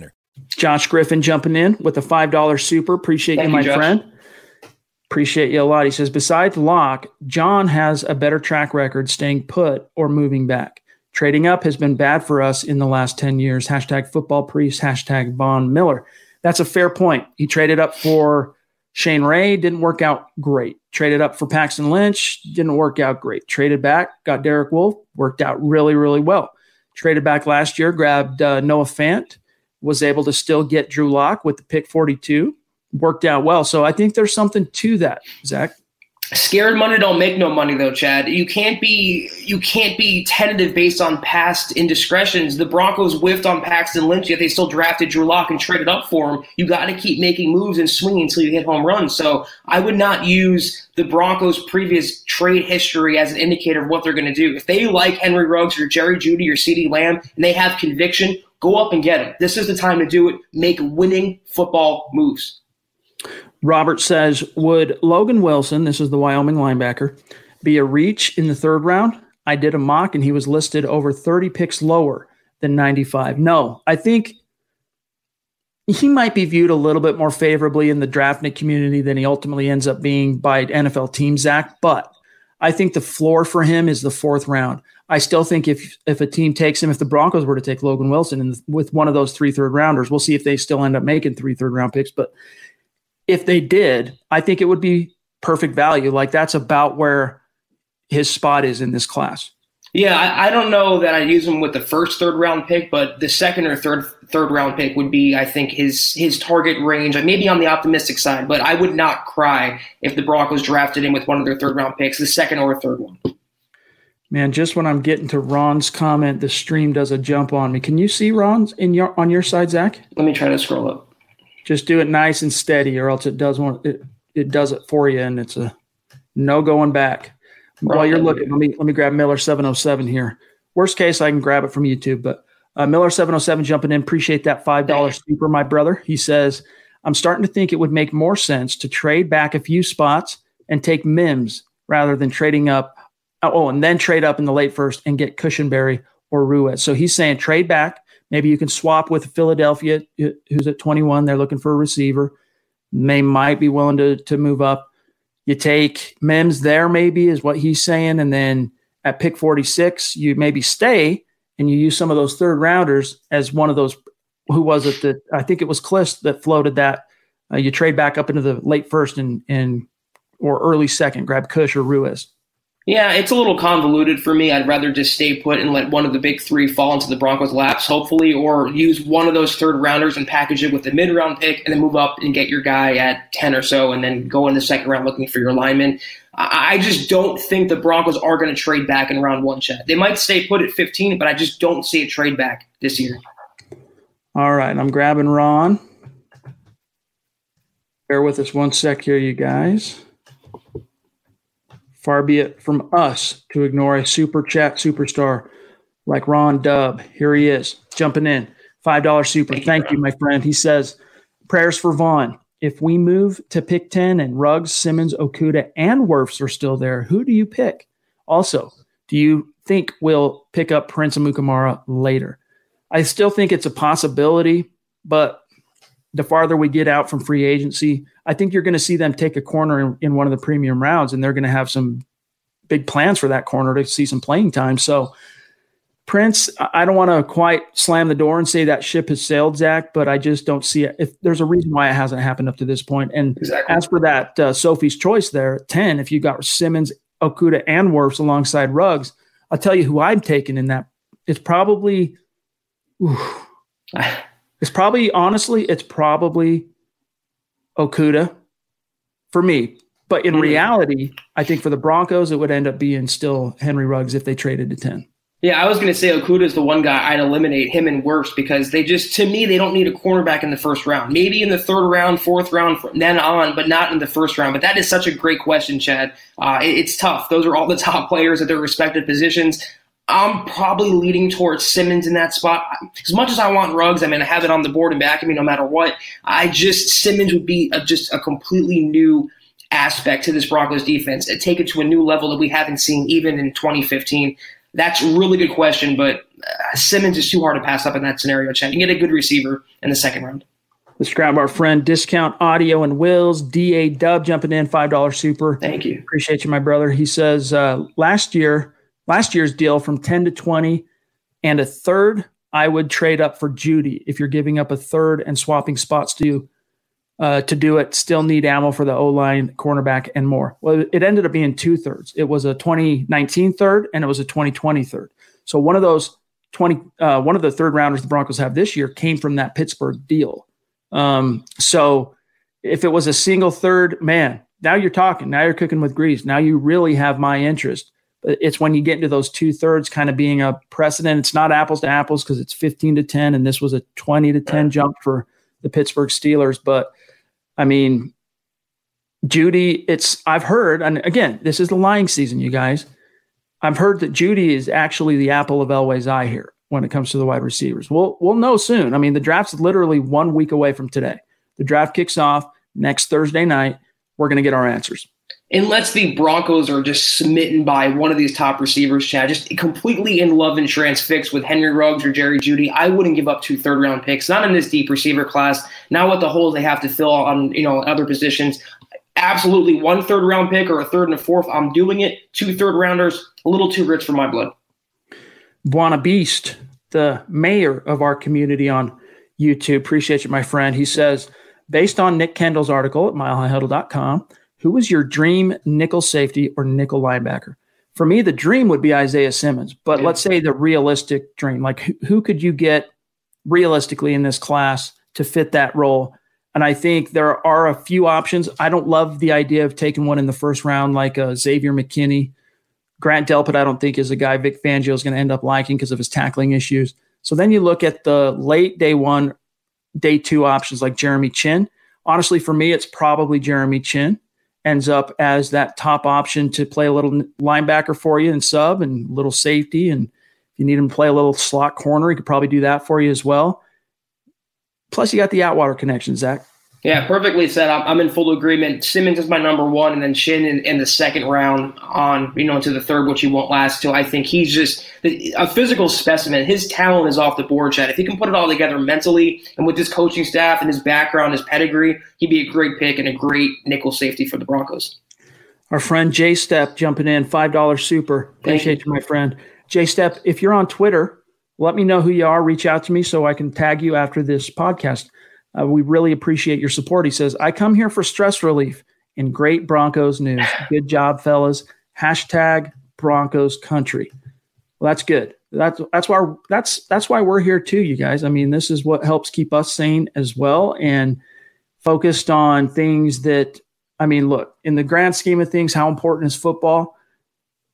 winner. Josh Griffin jumping in with a $5 super. Appreciate Thank you, my you, friend. Appreciate you a lot. He says, besides Lock, John has a better track record staying put or moving back. Trading up has been bad for us in the last 10 years. Hashtag football priest, hashtag Von Miller. That's a fair point. He traded up for Shane Ray, didn't work out great. Traded up for Paxton Lynch, didn't work out great. Traded back, got Derek Wolfe, worked out really, really well. Traded back last year, grabbed uh, Noah Fant, was able to still get Drew Lock with the pick 42. Worked out well. So I think there's something to that, Zach. Scared money don't make no money though, Chad. You can't be you can't be tentative based on past indiscretions. The Broncos whiffed on Paxton Lynch, yet they still drafted Drew Lock and traded up for him. You got to keep making moves and swinging until you hit home runs. So I would not use the Broncos' previous trade history as an indicator of what they're going to do. If they like Henry Ruggs or Jerry Jeudy or CeeDee Lamb and they have conviction, go up and get them. This is the time to do it. Make winning football moves. Robert says, Would Logan Wilson, this is the Wyoming linebacker, be a reach in the third round? I did a mock and he was listed over 30 picks lower than 95. No, I think he might be viewed a little bit more favorably in the draftnik community than he ultimately ends up being by NFL team, Zach. But I think the floor for him is the fourth round. I still think if if a team takes him, if the Broncos were to take Logan Wilson and with one of those three third rounders, we'll see if they still end up making three third round picks. But if they did, I think it would be perfect value. Like that's about where his spot is in this class. Yeah, I, I, don't know that I'd use him with the first third round pick, but the second or third third round pick would be, I think, his his target range. Maybe on the optimistic side, but I would not cry if the Broncos drafted him with one of their third round picks, the second or third one. Man, just when I'm getting to Ron's comment, the stream does a jump on me. Can you see Ron's in your on your side, Zach? Let me try to scroll up. Just do it nice and steady, or else it does it. It does it for you, and it's a no going back. While you're looking, let me let me grab Miller seven oh seven here. Worst case, I can grab it from YouTube, but uh, Miller seven oh seven jumping in. Appreciate that five dollar super, my brother. He says, "I'm starting to think it would make more sense to trade back a few spots and take Mims rather than trading up. Oh, and then trade up in the late first and get Cushenberry or Ruiz." So he's saying trade back, Maybe you can swap with Philadelphia, who's at 21. They're looking for a receiver. They might be willing to, to move up. You take Mims there, maybe, is what he's saying. And then at pick 46, you maybe stay and you use some of those third rounders as one of those. Who was it that I think it was Cliss that floated that? Uh, you trade back up into the late first and, and or early second, grab Cush or Ruiz. Yeah, it's a little convoluted for me. I'd rather just stay put and let one of the big three fall into the Broncos' laps, hopefully, or use one of those third rounders and package it with a mid round pick and then move up and get your guy at 10 or so and then go in the second round looking for your lineman. I just don't think the Broncos are going to trade back in round one, Chad. They might stay put at 15, but I just don't see a trade back this year. All right, I'm grabbing Ron. Bear with us one sec here, you guys. Far be it from us to ignore a super chat superstar like Ron Dub. Here he is, jumping in. $5 super. Thank, Thank you, my friend. He says, prayers for Von. If we move to pick 10 and Ruggs, Simmons, Okudah, and Wirfs are still there, who do you pick? Also, do you think we'll pick up Prince Amukamara later? I still think it's a possibility, but the farther we get out from free agency, I think you're going to see them take a corner in, in one of the premium rounds, and they're going to have some big plans for that corner to see some playing time. So, Prince, I don't want to quite slam the door and say that ship has sailed, Zach, but I just don't see it. If there's a reason why it hasn't happened up to this point. And exactly. as for that uh, Sophie's choice there, ten, if you got Simmons, Okudah, and Wirfs alongside Ruggs, I'll tell you who I'm taking in that. It's probably, it's probably honestly, it's probably Okudah for me. But in mm-hmm. reality, I think for the Broncos, it would end up being still Henry Ruggs if they traded to 10. Yeah, I was going to say Okudah is the one guy I'd eliminate him and Wirfs because they just, to me, they don't need a cornerback in the first round. Maybe in the third round, fourth round, then on, but not in the first round. But that is such a great question, Chad. Uh, it, it's tough. Those are all the top players at their respective positions. I'm probably leading towards Simmons in that spot. As much as I want Ruggs, I mean, I have it on the board and back of me no matter what. I just Simmons would be a, just a completely new aspect to this Broncos defense and take it to a new level that we haven't seen even in 2015. That's a really good question, but uh, Simmons is too hard to pass up in that scenario. Chad, you can get a good receiver in the second round. Let's grab our friend Discount Audio and Wills, DA Dub jumping in, $5 super. Thank you. Appreciate you, my brother. He says uh, last year, last year's deal from 10 to 20 and a third, I would trade up for Jeudy if you're giving up a third and swapping spots to uh, to do it. Still need ammo for the O line, cornerback, and more. Well, it ended up being two thirds. It was a 2019 third and it was a 2020 third. So one of those 20, uh, one of the third rounders the Broncos have this year came from that Pittsburgh deal. Um, so if it was a single third, man, now you're talking. Now you're cooking with grease. Now you really have my interest. It's when you get into those two thirds kind of being a precedent. It's not apples to apples because it's 15 to 10, and this was a 20 to 10 jump for the Pittsburgh Steelers. But I mean, Jeudy, it's I've heard, and again, this is the lying season, you guys. I've heard that Jeudy is actually the apple of Elway's eye here when it comes to the wide receivers. We'll we'll know soon. I mean, the draft's literally one week away from today. The draft kicks off next Thursday night. We're going to get our answers. Unless the Broncos are just smitten by one of these top receivers, Chad, just completely in love and transfixed with Henry Ruggs or Jerry Jeudy, I wouldn't give up two third round picks. Not in this deep receiver class. Not with the holes they have to fill on you know other positions absolutely one third round pick or a third and a fourth. I'm doing it. Two third rounders, a little too rich for my blood. Buona Beast, the mayor of our community on YouTube, appreciate you, my friend. He says, based on Nick Kendell's article at milehighhuddle.com, who was your dream nickel safety or nickel linebacker? For me, the dream would be Isaiah Simmons, but yeah. let's say the realistic dream, like who, who could you get realistically in this class to fit that role? And I think there are a few options. I don't love the idea of taking one in the first round like uh, Xavier McKinney. Grant Delpit, I don't think is a guy Vic Fangio is going to end up liking because of his tackling issues. So then you look at the late day one, day two options like Jeremy Chinn. Honestly, for me, it's probably Jeremy Chinn ends up as that top option to play a little linebacker for you and sub and little safety. And if you need him to play a little slot corner, he could probably do that for you as well. Plus, you got the Atwater connection, Zach. Yeah, perfectly said. I'm, I'm in full agreement. Simmons is my number one, and then Chinn in, in, the second round on, you know, into the third, which he won't last till. I think he's just a physical specimen. His talent is off the board, Chad. If he can put it all together mentally and with his coaching staff and his background, his pedigree, he'd be a great pick and a great nickel safety for the Broncos. Our friend Jay Step jumping in, $5 super. Appreciate you. you, my friend. Jay Step, if you're on Twitter, let me know who you are. Reach out to me so I can tag you after this podcast. Uh, we really appreciate your support. He says, I come here for stress relief and great Broncos news. Good job, fellas. Hashtag Broncos country. Well, that's good. That's that's why that's that's why we're here too, you guys. I mean, this is what helps keep us sane as well and focused on things that I mean, look, in the grand scheme of things, how important is football?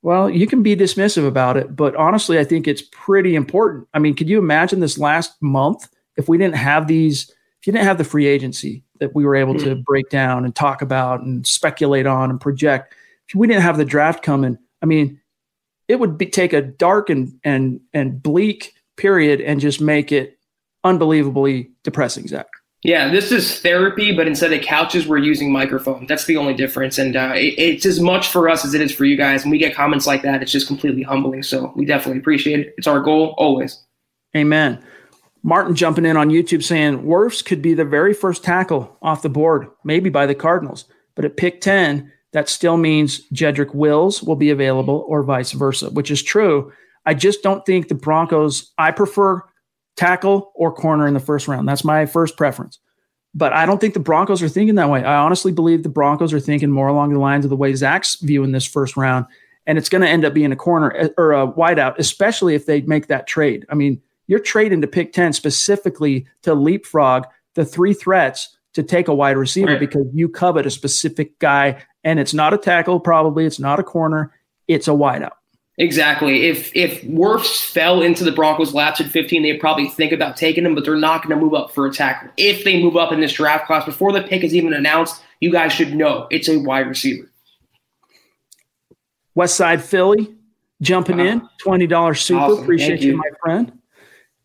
Well, you can be dismissive about it, but honestly, I think it's pretty important. I mean, could you imagine this last month if we didn't have these, you didn't have the free agency that we were able mm-hmm. to break down and talk about and speculate on and project, if we didn't have the draft coming, I mean, it would be, take a dark and and and bleak period and just make it unbelievably depressing, Zach. Yeah, this is therapy, but instead of couches, we're using microphone. That's the only difference, and uh, it, it's as much for us as it is for you guys. When we get comments like that, it's just completely humbling. So we definitely appreciate it. It's our goal always. Amen. Martin jumping in on YouTube saying Wirfs could be the very first tackle off the board, maybe by the Cardinals, but at pick ten, that still means Jedrick Wills will be available, or vice versa, which is true. I just don't think the Broncos. I prefer tackle or corner in the first round. That's my first preference. But I don't think the Broncos are thinking that way. I honestly believe the Broncos are thinking more along the lines of the way Zach's viewing this first round. And it's going to end up being a corner eh, or a wideout, especially if they make that trade. I mean, you're trading to pick 10 specifically to leapfrog the three threats to take a wide receiver right. because you covet a specific guy. And it's not a tackle, probably. It's not a corner. It's a wideout. Exactly. If if Wirfs fell into the Broncos' laps at 15, they'd probably think about taking him, but they're not going to move up for a tackle. If they move up in this draft class before the pick is even announced, you guys should know it's a wide receiver. West Side Philly jumping ah. in, twenty dollars super. Awesome. Appreciate you. you, my friend.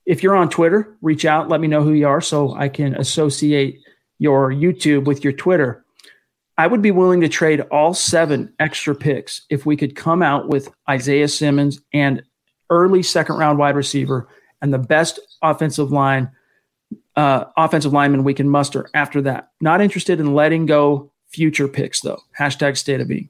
If you're on Twitter, reach out. Let me know who you are so I can associate your YouTube with your Twitter. I would be willing to trade all seven extra picks if we could come out with Isaiah Simmons and early second round wide receiver and the best offensive line uh, offensive lineman we can muster after that. Not interested in letting go future picks though. Hashtag state of being.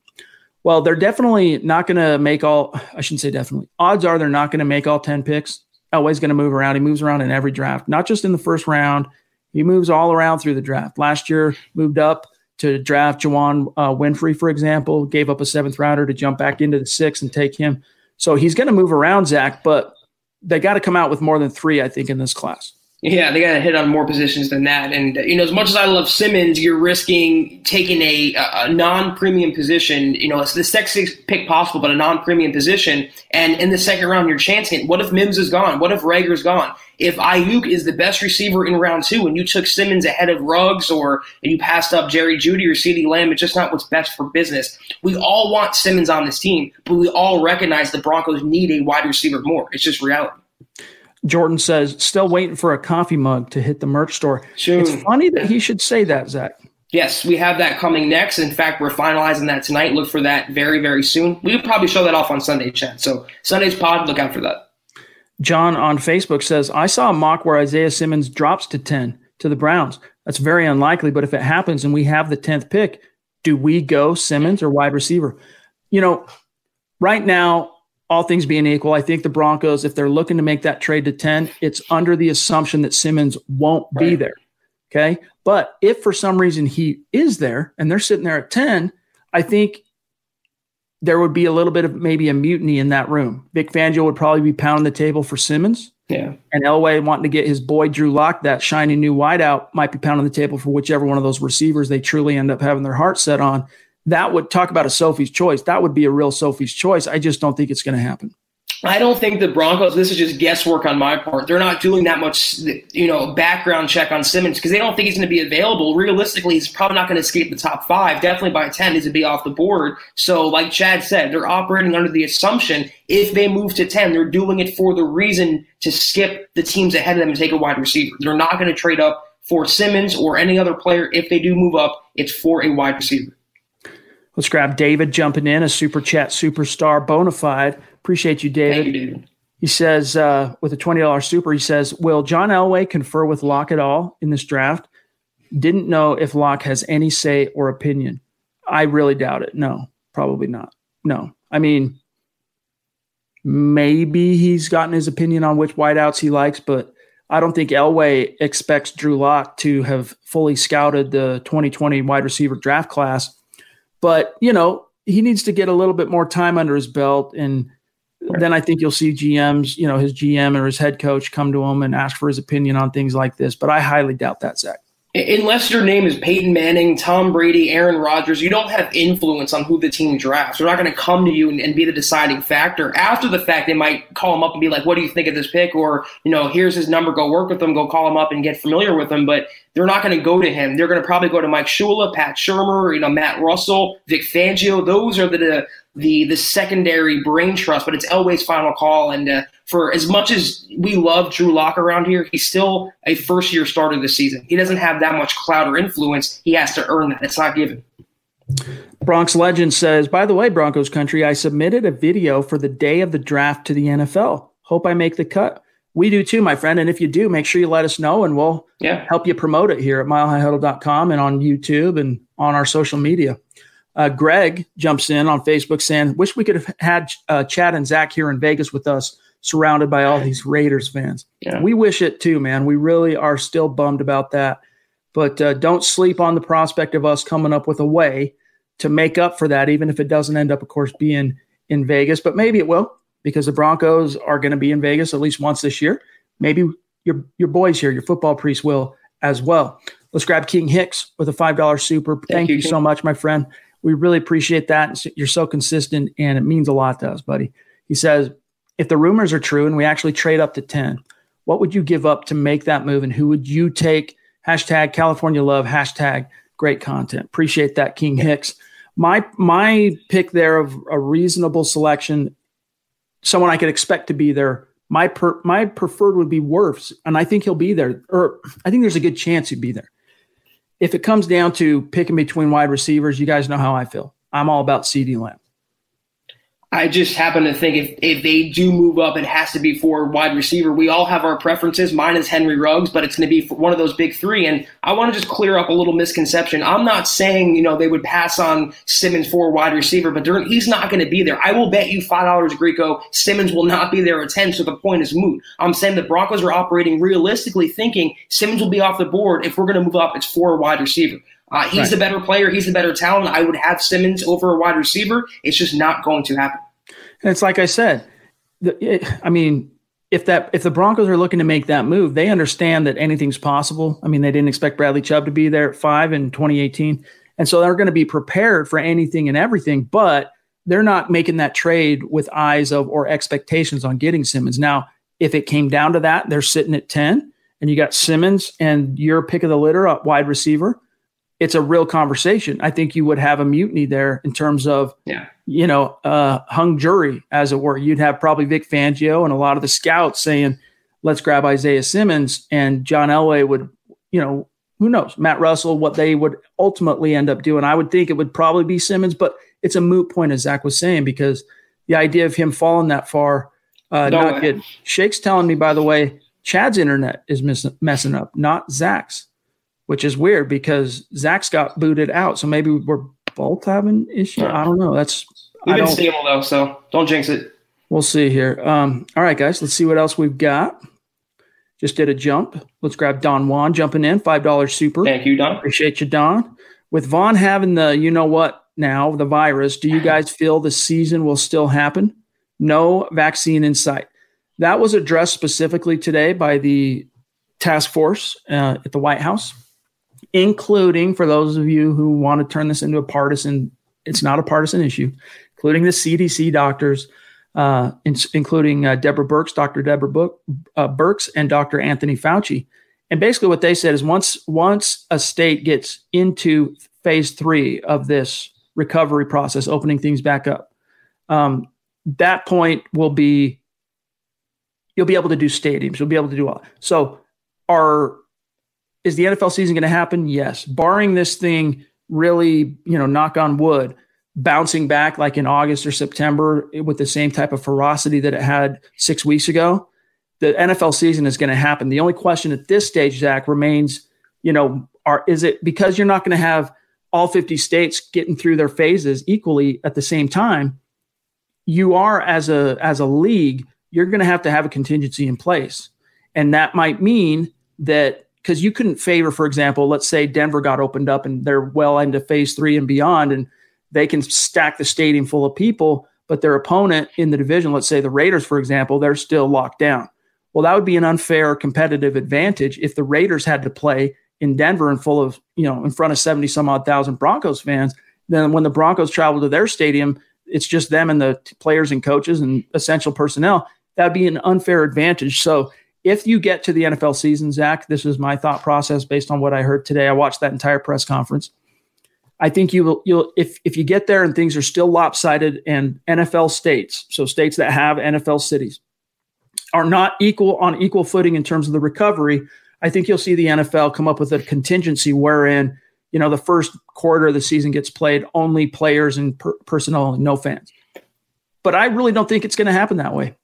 Well, they're definitely not going to make all. I shouldn't say definitely. Odds are they're not going to make all ten picks. Elway's going to move around. He moves around in every draft, not just in the first round. He moves all around through the draft. Last year, moved up to draft Juwann uh, Winfree, for example, gave up a seventh rounder to jump back into the sixth and take him. So he's going to move around, Zach. But they got to come out with more than three, I think, in this class. Yeah, they got to hit on more positions than that. And, uh, you know, as much as I love Simmons, you're risking taking a, a non premium position. You know, it's the sexiest pick possible, but a non premium position. And in the second round, you're chancing. What if Mims is gone? What if Reagor's gone? If Aiyuk is the best receiver in round two and you took Simmons ahead of Ruggs or you passed up Jerry Jeudy or CeeDee Lamb, it's just not what's best for business. We all want Simmons on this team, but we all recognize the Broncos need a wide receiver more. It's just reality. Jordan says, still waiting for a coffee mug to hit the merch store. Sure. It's funny that he should say that, Zach. Yes, we have that coming next. In fact, we're finalizing that tonight. Look for that very, very soon. We'll probably show that off on Sunday, chat. So Sunday's pod, look out for that. John on Facebook says, I saw a mock where Isaiah Simmons drops to 10 to the Browns. That's very unlikely, but if it happens and we have the 10th pick, do we go Simmons or wide receiver? You know, right now, all things being equal, I think the Broncos, if they're looking to make that trade to 10, it's under the assumption that Simmons won't right. be there. Okay. But if for some reason he is there and they're sitting there at 10, I think there would be a little bit of maybe a mutiny in that room. Vic Fangio would probably be pounding the table for Simmons. Yeah. And Elway wanting to get his boy Drew Lock, that shiny new wideout, might be pounding the table for whichever one of those receivers they truly end up having their heart set on that would talk about a Sophie's choice. That would be a real Sophie's choice. I just don't think it's going to happen. I don't think the Broncos. This is just guesswork on my part. They're not doing that much, you know, background check on Simmons because they don't think he's going to be available. Realistically, he's probably not going to escape the top five. Definitely by ten, he's going to be off the board. So, like Chad said, they're operating under the assumption if they move to ten, they're doing it for the reason to skip the teams ahead of them and take a wide receiver. They're not going to trade up for Simmons or any other player. If they do move up, it's for a wide receiver. Let's grab David jumping in, a super chat superstar, bona fide. Appreciate you, David. David. He says, uh, with a $20 super, he says, Will John Elway confer with Lock at all in this draft? Didn't know if Lock has any say or opinion. I really doubt it. No, probably not. No. I mean, maybe he's gotten his opinion on which wideouts he likes, but I don't think Elway expects Drew Lock to have fully scouted the 2020 wide receiver draft class but, you know, he needs to get a little bit more time under his belt. And right. then I think you'll see GMs, you know, his GM or his head coach come to him and ask for his opinion on things like this. But I highly doubt that, Zach unless your name is Peyton Manning, Tom Brady, Aaron Rodgers, you don't have influence on who the team drafts. They're not going to come to you and, and, be the deciding factor. After the fact, they might call him up and be like, "What do you think of this pick?" Or, you know, here's his number. Go work with him. Go call him up and get familiar with him. But they're not going to go to him. They're going to probably go to Mike Shula, Pat Shurmur, you know, Matt Russell, Vic Fangio. Those are the the the secondary brain trust. But it's Elway's final call, and uh, for as much as we love Drew Lock around here, he's still a first year starter this season. He doesn't have that much clout or influence. He has to earn that. It's not given. Bronx Legend says, by the way, Broncos country, I submitted a video for the day of the draft to the NFL. Hope I make the cut. We do too, my friend. And if you do, make sure you let us know and we'll yeah. help you promote it here at milehighhuddle.com and on YouTube and on our social media. Uh, Greg jumps in on Facebook saying, Wish we could have had uh, Chad and Zach here in Vegas with us surrounded by all these Raiders fans. Yeah. We wish it too, man. We really are still bummed about that. But uh, don't sleep on the prospect of us coming up with a way to make up for that, even if it doesn't end up, of course, being in Vegas. But maybe it will because the Broncos are going to be in Vegas at least once this year. Maybe your your boys here, your football priest, will as well. Let's grab King Hicks with a five dollar super. Thank, Thank you, you so much, my friend. We really appreciate that. You're so consistent, and it means a lot to us, buddy. He says, if the rumors are true and we actually trade up to 10, what would you give up to make that move? And who would you take? Hashtag California love, hashtag great content. Appreciate that, King Hicks. My my pick there of a reasonable selection, someone I could expect to be there. My per, my preferred would be Wirfs, and I think he'll be there. Or I think there's a good chance he'd be there. If it comes down to picking between wide receivers, you guys know how I feel. I'm all about CeeDee Lamb. I just happen to think if, if they do move up, it has to be for wide receiver. We all have our preferences. Mine is Henry Ruggs, but it's going to be one of those big three. And I want to just clear up a little misconception. I'm not saying, you know, they would pass on Simmons for wide receiver, but he's not going to be there. I will bet you $5 Greco Simmons will not be there at 10, so the point is moot. I'm saying the Broncos are operating realistically thinking Simmons will be off the board. If we're going to move up, it's for a wide receiver. Uh, he's right. the better player. He's the better talent. I would have Simmons over a wide receiver. It's just not going to happen. And it's like I said, the, it, I mean, if that if the Broncos are looking to make that move, they understand that anything's possible. I mean, they didn't expect Bradley Chubb to be there at five in 2018, and so they're going to be prepared for anything and everything. But they're not making that trade with eyes of or expectations on getting Simmons. Now, if it came down to that, they're sitting at 10, and you got Simmons and your pick of the litter a wide receiver. It's a real conversation. I think you would have a mutiny there in terms of yeah you know, uh, hung jury, as it were. You'd have probably Vic Fangio and a lot of the scouts saying, let's grab Isaiah Simmons. And John Elway would, you know, who knows, Matt Russell, what they would ultimately end up doing. I would think it would probably be Simmons, but it's a moot point, as Zach was saying, because the idea of him falling that far, uh, no not way. good. Shake's telling me, by the way, Chad's internet is messing up, not Zach's, which is weird because Zach's got booted out. So maybe we're both having issue. I don't know. That's we've been stable though, so don't jinx it. We'll see here. Um, all right, guys, let's see what else we've got. Just did a jump. Let's grab Don Juan jumping in, five dollars super. Thank you, Don. Appreciate you, Don. With Von having the you know what now, the virus, do you guys feel the season will still happen? No vaccine in sight. That was addressed specifically today by the task force uh, at the White House including for those of you who want to turn this into a partisan, it's not a partisan issue, including the CDC doctors, uh, in, including uh, Deborah Birx, Dr. Deborah Book, uh, Birx, and Dr. Anthony Fauci. And basically, what they said is once once a state gets into phase three of this recovery process, opening things back up, um, that point will be you'll be able to do stadiums. You'll be able to do all. So, our is the NFL season going to happen? Yes. Barring this thing really, you know, knock on wood, bouncing back like in August or September with the same type of ferocity that it had six weeks ago, the NFL season is going to happen. The only question at this stage, Zach, remains, you know, are is it because you're not going to have all 50 states getting through their phases equally at the same time? You are as a as a league, you're going to have to have a contingency in place. And that might mean that because you couldn't favor, for example, let's say Denver got opened up and they're well into phase three and beyond, and they can stack the stadium full of people, but their opponent in the division, let's say the Raiders, for example, they're still locked down. Well, that would be an unfair competitive advantage if the Raiders had to play in Denver and full of, you know, in front of 70 some odd thousand Broncos fans. Then when the Broncos travel to their stadium, it's just them and the players and coaches and essential personnel. That'd be an unfair advantage. So if you get to the NFL season, Zach, this is my thought process based on what I heard today. I watched that entire press conference. I think you will you'll if if you get there and things are still lopsided and NFL states, so states that have NFL cities, are not equal on equal footing in terms of the recovery, I think you'll see the NFL come up with a contingency wherein you know the first quarter of the season gets played only players and per- personnel, no fans. But I really don't think it's going to happen that way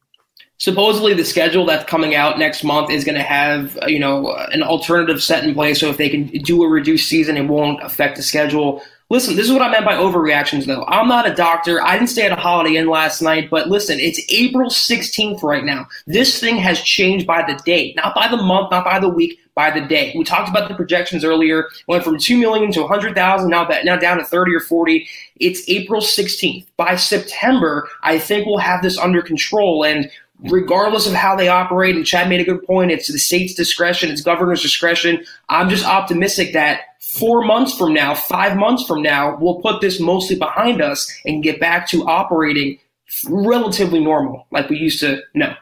supposedly the schedule that's coming out next month is going to have you know an alternative set in place so if they can do a reduced season it won't affect the schedule. Listen this is what i meant by overreactions though. I'm not a doctor. I didn't stay at a holiday inn last night but listen it's april 16th right now. This thing has changed by the day not by the month not by the week by the day. We talked about the projections earlier. Went from 2 million to 100000 now now down to 30 or 40 it's april 16th by september i think we'll have this under control and regardless of how they operate, and Chad made a good point, it's the state's discretion, it's governor's discretion. I'm just optimistic that four months from now, five months from now, we'll put this mostly behind us and get back to operating relatively normal like we used to know.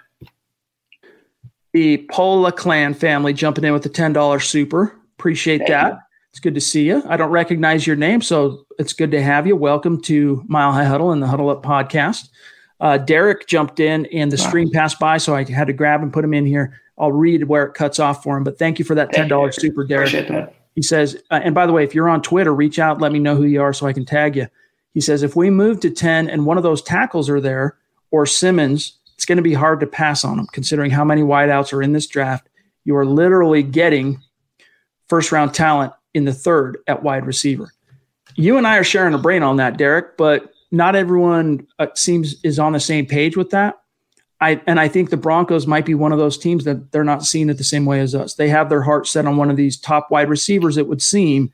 The Pola clan family jumping in with the $10 super. Appreciate Thank that. You. It's good to see you. I don't recognize your name, so it's good to have you. Welcome to Mile High Huddle and the Huddle Up podcast. Uh, Derek jumped in and the stream passed by, so I had to grab and put him in here. I'll read where it cuts off for him, but thank you for that ten dollars super, Derek. He says, uh, and by the way, if you're on Twitter, reach out, let me know who you are, so I can tag you. He says, if we move to ten and one of those tackles are there or Simmons, it's going to be hard to pass on them, considering how many wideouts are in this draft. You are literally getting first round talent in the third at wide receiver. You and I are sharing a brain on that, Derek, but not everyone uh, seems is on the same page with that. I and I think the Broncos might be one of those teams that they're not seeing it the same way as us. They have their heart set on one of these top wide receivers, it would seem,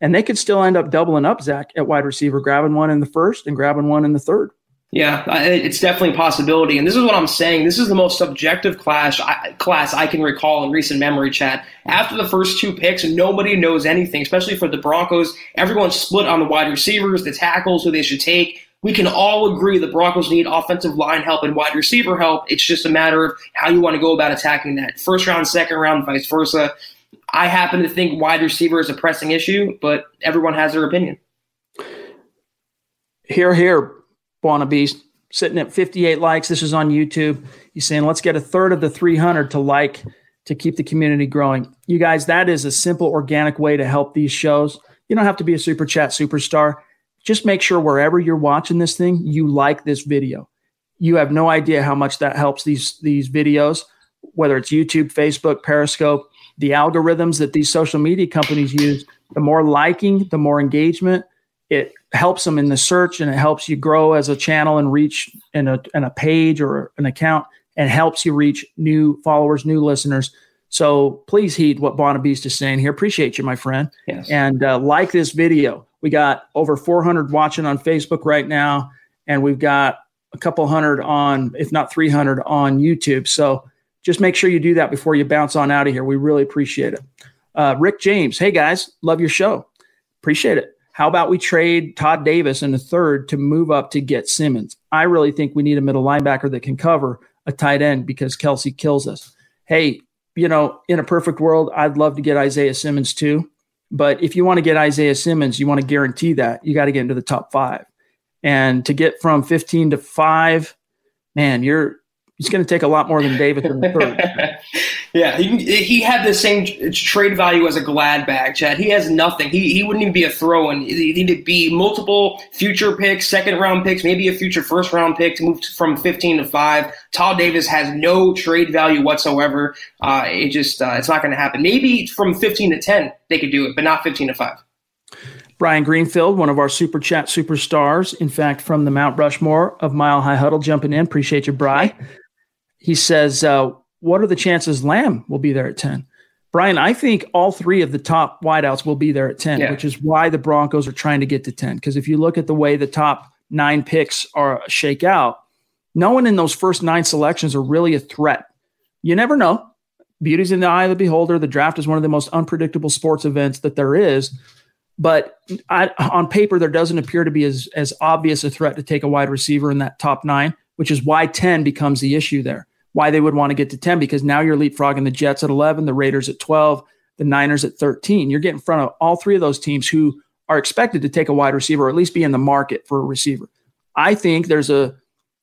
and they could still end up doubling up Zach at wide receiver, grabbing one in the first and grabbing one in the third. Yeah, it's definitely a possibility, and this is what I'm saying. This is the most subjective class I, class I can recall in recent memory. Chat after the first two picks, nobody knows anything, especially for the Broncos. Everyone's split on the wide receivers, the tackles, who they should take. We can all agree the Broncos need offensive line help and wide receiver help. It's just a matter of how you want to go about attacking that. First round, second round, vice versa. I happen to think wide receiver is a pressing issue, but everyone has their opinion. Here, here, Buona Beast, sitting at 58 likes. This is on YouTube. He's saying, let's get a third of the 300 to like to keep the community growing. You guys, that is a simple, organic way to help these shows. You don't have to be a super chat superstar. Just make sure wherever you're watching this thing, you like this video. You have no idea how much that helps these these videos, whether it's YouTube, Facebook, Periscope, the algorithms that these social media companies use. The more liking, the more engagement, it helps them in the search and it helps you grow as a channel and reach in a, in a page or an account and helps you reach new followers, new listeners. So please heed what Beast is saying here. Appreciate you, my friend. Yes. And uh, like this video. We got over 400 watching on Facebook right now, and we've got a couple hundred on, if not 300, on YouTube. So just make sure you do that before you bounce on out of here. We really appreciate it. Uh, Rick James, hey guys, love your show. Appreciate it. How about we trade Todd Davis in the third to move up to get Simmons? I really think we need a middle linebacker that can cover a tight end because Kelce kills us. Hey, you know, in a perfect world, I'd love to get Isaiah Simmons too. But if you want to get Isaiah Simmons, you want to guarantee that you got to get into the top five. And to get from 15 to five, man, you're it's going to take a lot more than Davis in the third. yeah, he, he had the same trade value as a Gladback, Chad. He has nothing. He, he wouldn't even be a throw in. He need to be multiple future picks, second round picks, maybe a future first round pick to move from 15 to 5. Todd Davis has no trade value whatsoever. Uh, it just, uh, it's not going to happen. Maybe from 15 to 10, they could do it, but not 15 to 5. Brian Greenfield, one of our super chat superstars, in fact, from the Mount Rushmore of Mile High Huddle, jumping in. Appreciate you, Brian he says, uh, What are the chances Lamb will be there at 10? Brian, I think all three of the top wideouts will be there at 10, yeah. which is why the Broncos are trying to get to 10. Because if you look at the way the top nine picks are shake out, no one in those first nine selections are really a threat. You never know. Beauty's in the eye of the beholder. The draft is one of the most unpredictable sports events that there is. But I, on paper, there doesn't appear to be as, as obvious a threat to take a wide receiver in that top nine, which is why 10 becomes the issue there why they would want to get to 10 because now you're leapfrogging the Jets at 11, the Raiders at 12, the Niners at 13. You're getting in front of all three of those teams who are expected to take a wide receiver or at least be in the market for a receiver. I think there's a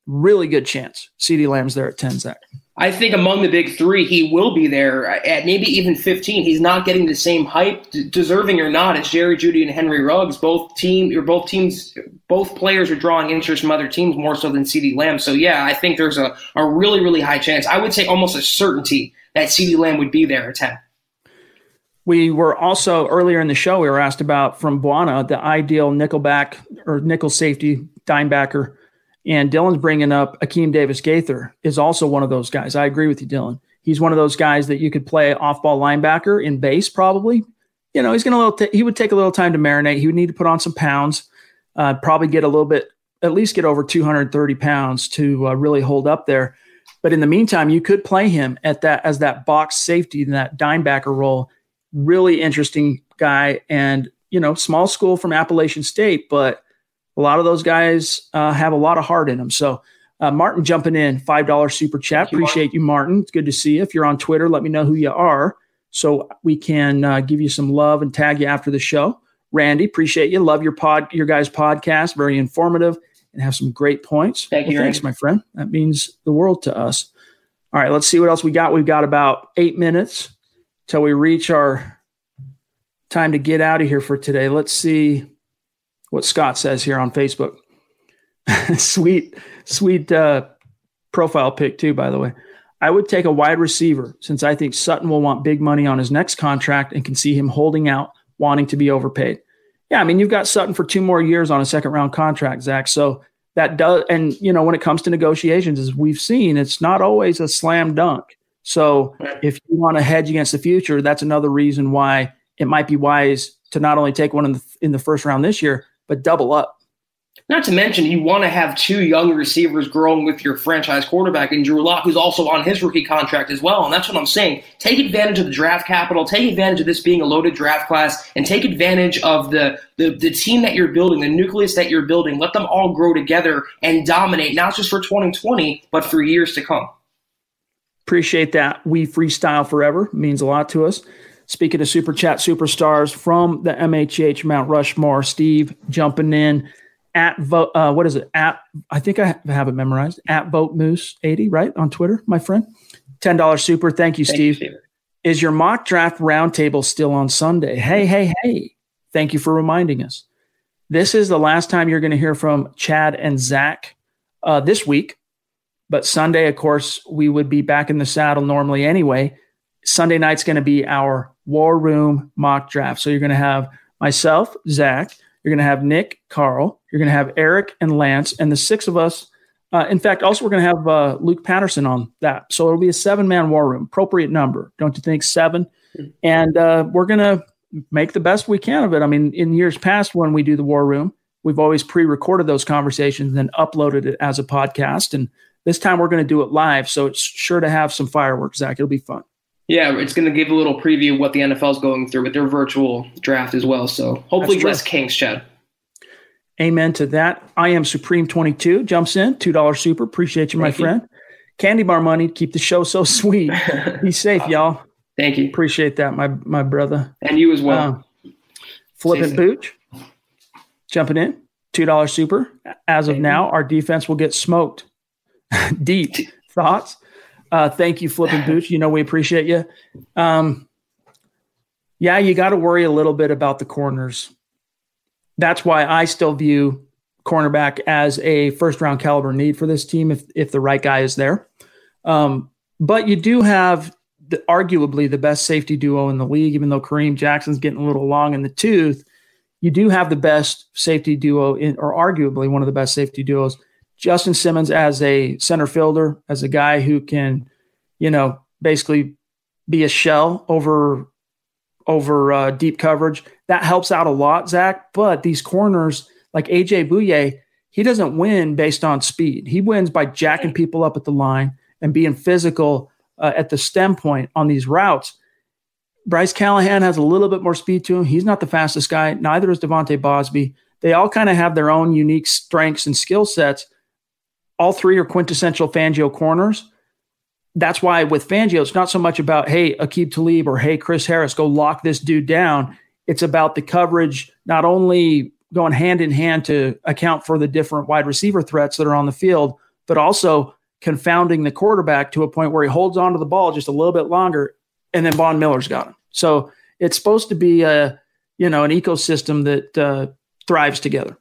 really good chance CeeDee Lamb's there at 10, Zach. I think among the big three, he will be there at maybe even 15. He's not getting the same hype, deserving or not, as Jerry Jeudy and Henry Ruggs. Both team, or both teams, both players are drawing interest from other teams more so than CeeDee Lamb. So yeah, I think there's a, a really, really high chance. I would say almost a certainty that CeeDee Lamb would be there at 10. We were also earlier in the show, we were asked about from Buona, the ideal nickelback or nickel safety dime backer and Dylan's bringing up Akeem Davis Gaither is also one of those guys. I agree with you, Dylan. He's one of those guys that you could play off ball linebacker in base, probably. You know, he's going to little. He would take a little time to marinate. He would need to put on some pounds, uh, probably get a little bit, at least get over 230 pounds to uh, really hold up there. But in the meantime, you could play him at that as that box safety in that dimebacker role. Really interesting guy, and you know, small school from Appalachian State, but a lot of those guys uh, have a lot of heart in them. So, uh, Martin jumping in, $5 super chat. Thank Appreciate you, Martin. you, Martin. It's good to see you. If you're on Twitter, let me know who you are so we can uh, give you some love and tag you after the show. Randy, appreciate you. Love your pod, your guys' podcast. Very informative and have some great points. Thank well, you. Thanks, my friend. That means the world to us. All right, let's see what else we got. We've got about eight minutes till we reach our time to get out of here for today. Let's see what Scott says here on Facebook. sweet, sweet uh, profile pic, too, by the way. I would take a wide receiver since I think Sutton will want big money on his next contract and can see him holding out, wanting to be overpaid. Yeah, I mean, you've got Sutton for two more years on a second round contract, Zach. So that does, and, you know, when it comes to negotiations, as we've seen, it's not always a slam dunk. So if you want to hedge against the future, that's another reason why it might be wise to not only take one in the, in the first round this year, but double up. Not to mention, you want to have two young receivers growing with your franchise quarterback and Drew Lock, who's also on his rookie contract as well. And that's what I'm saying. Take advantage of the draft capital, take advantage of this being a loaded draft class, and take advantage of the, the, the team that you're building, the nucleus that you're building. Let them all grow together and dominate, not just for 2020, but for years to come. Appreciate that. We freestyle forever means a lot to us. Speaking of super chat superstars from the MHH Mount Rushmore, Steve jumping in at vote. Uh, what is it? At I think I have it memorized. At vote moose eighty right on Twitter, my friend. Ten dollars super. Thank you, Thank Steve. You, is your mock draft roundtable still on Sunday? Hey, hey, hey! Thank you for reminding us. This is the last time you're going to hear from Chad and Zach uh, this week. But Sunday, of course, we would be back in the saddle normally anyway. Sunday night's going to be our War Room mock draft. So you're going to have myself, Zach, you're going to have Nick, Carl. You're going to have Eric and Lance, and the six of us. Uh, in fact, also we're going to have uh, Luke Patterson on that. So it'll be a seven-man war room, appropriate number, don't you think? Seven, and uh, we're going to make the best we can of it. I mean, in years past, when we do the war room, we've always pre-recorded those conversations and then uploaded it as a podcast. And this time we're going to do it live, so it's sure to have some fireworks. Zach, it'll be fun. Yeah, it's going to give a little preview of what the NFL is going through with their virtual draft as well. So hopefully less kinks, Chad. Amen to that. I am Supreme 22 jumps in, $2 super. Appreciate you, my Thank friend. You. Candy bar money, keep the show so sweet. Be safe, y'all. Thank you. Appreciate that, my my brother. And you as well. Um, flipping Booch, jumping in, $2 super. As of now, our defense will get smoked. Deep thoughts. Uh, thank you, Flipping Boots. You know we appreciate you. Um, yeah, you got to worry a little bit about the corners. That's why I still view cornerback as a first round caliber need for this team if if the right guy is there. Um, but you do have the, arguably the best safety duo in the league, even though Kareem Jackson's getting a little long in the tooth. You do have the best safety duo in, or arguably one of the best safety duos Justin Simmons as a center fielder, as a guy who can, you know, basically be a shell over over uh, deep coverage. That helps out a lot, Zach. But these corners, like AJ Bouye, he doesn't win based on speed. He wins by jacking people up at the line and being physical uh, at the stem point on these routes. Bryce Callahan has a little bit more speed to him. He's not the fastest guy. Neither is De'Vante Bausby. They all kind of have their own unique strengths and skill sets all three are quintessential Fangio corners. That's why with Fangio, it's not so much about, hey, Aqib Talib or hey, Chris Harris, go lock this dude down. It's about the coverage, not only going hand in hand to account for the different wide receiver threats that are on the field, but also confounding the quarterback to a point where he holds onto the ball just a little bit longer, and then Von Miller's got him. So it's supposed to be a you know an ecosystem that uh, thrives together.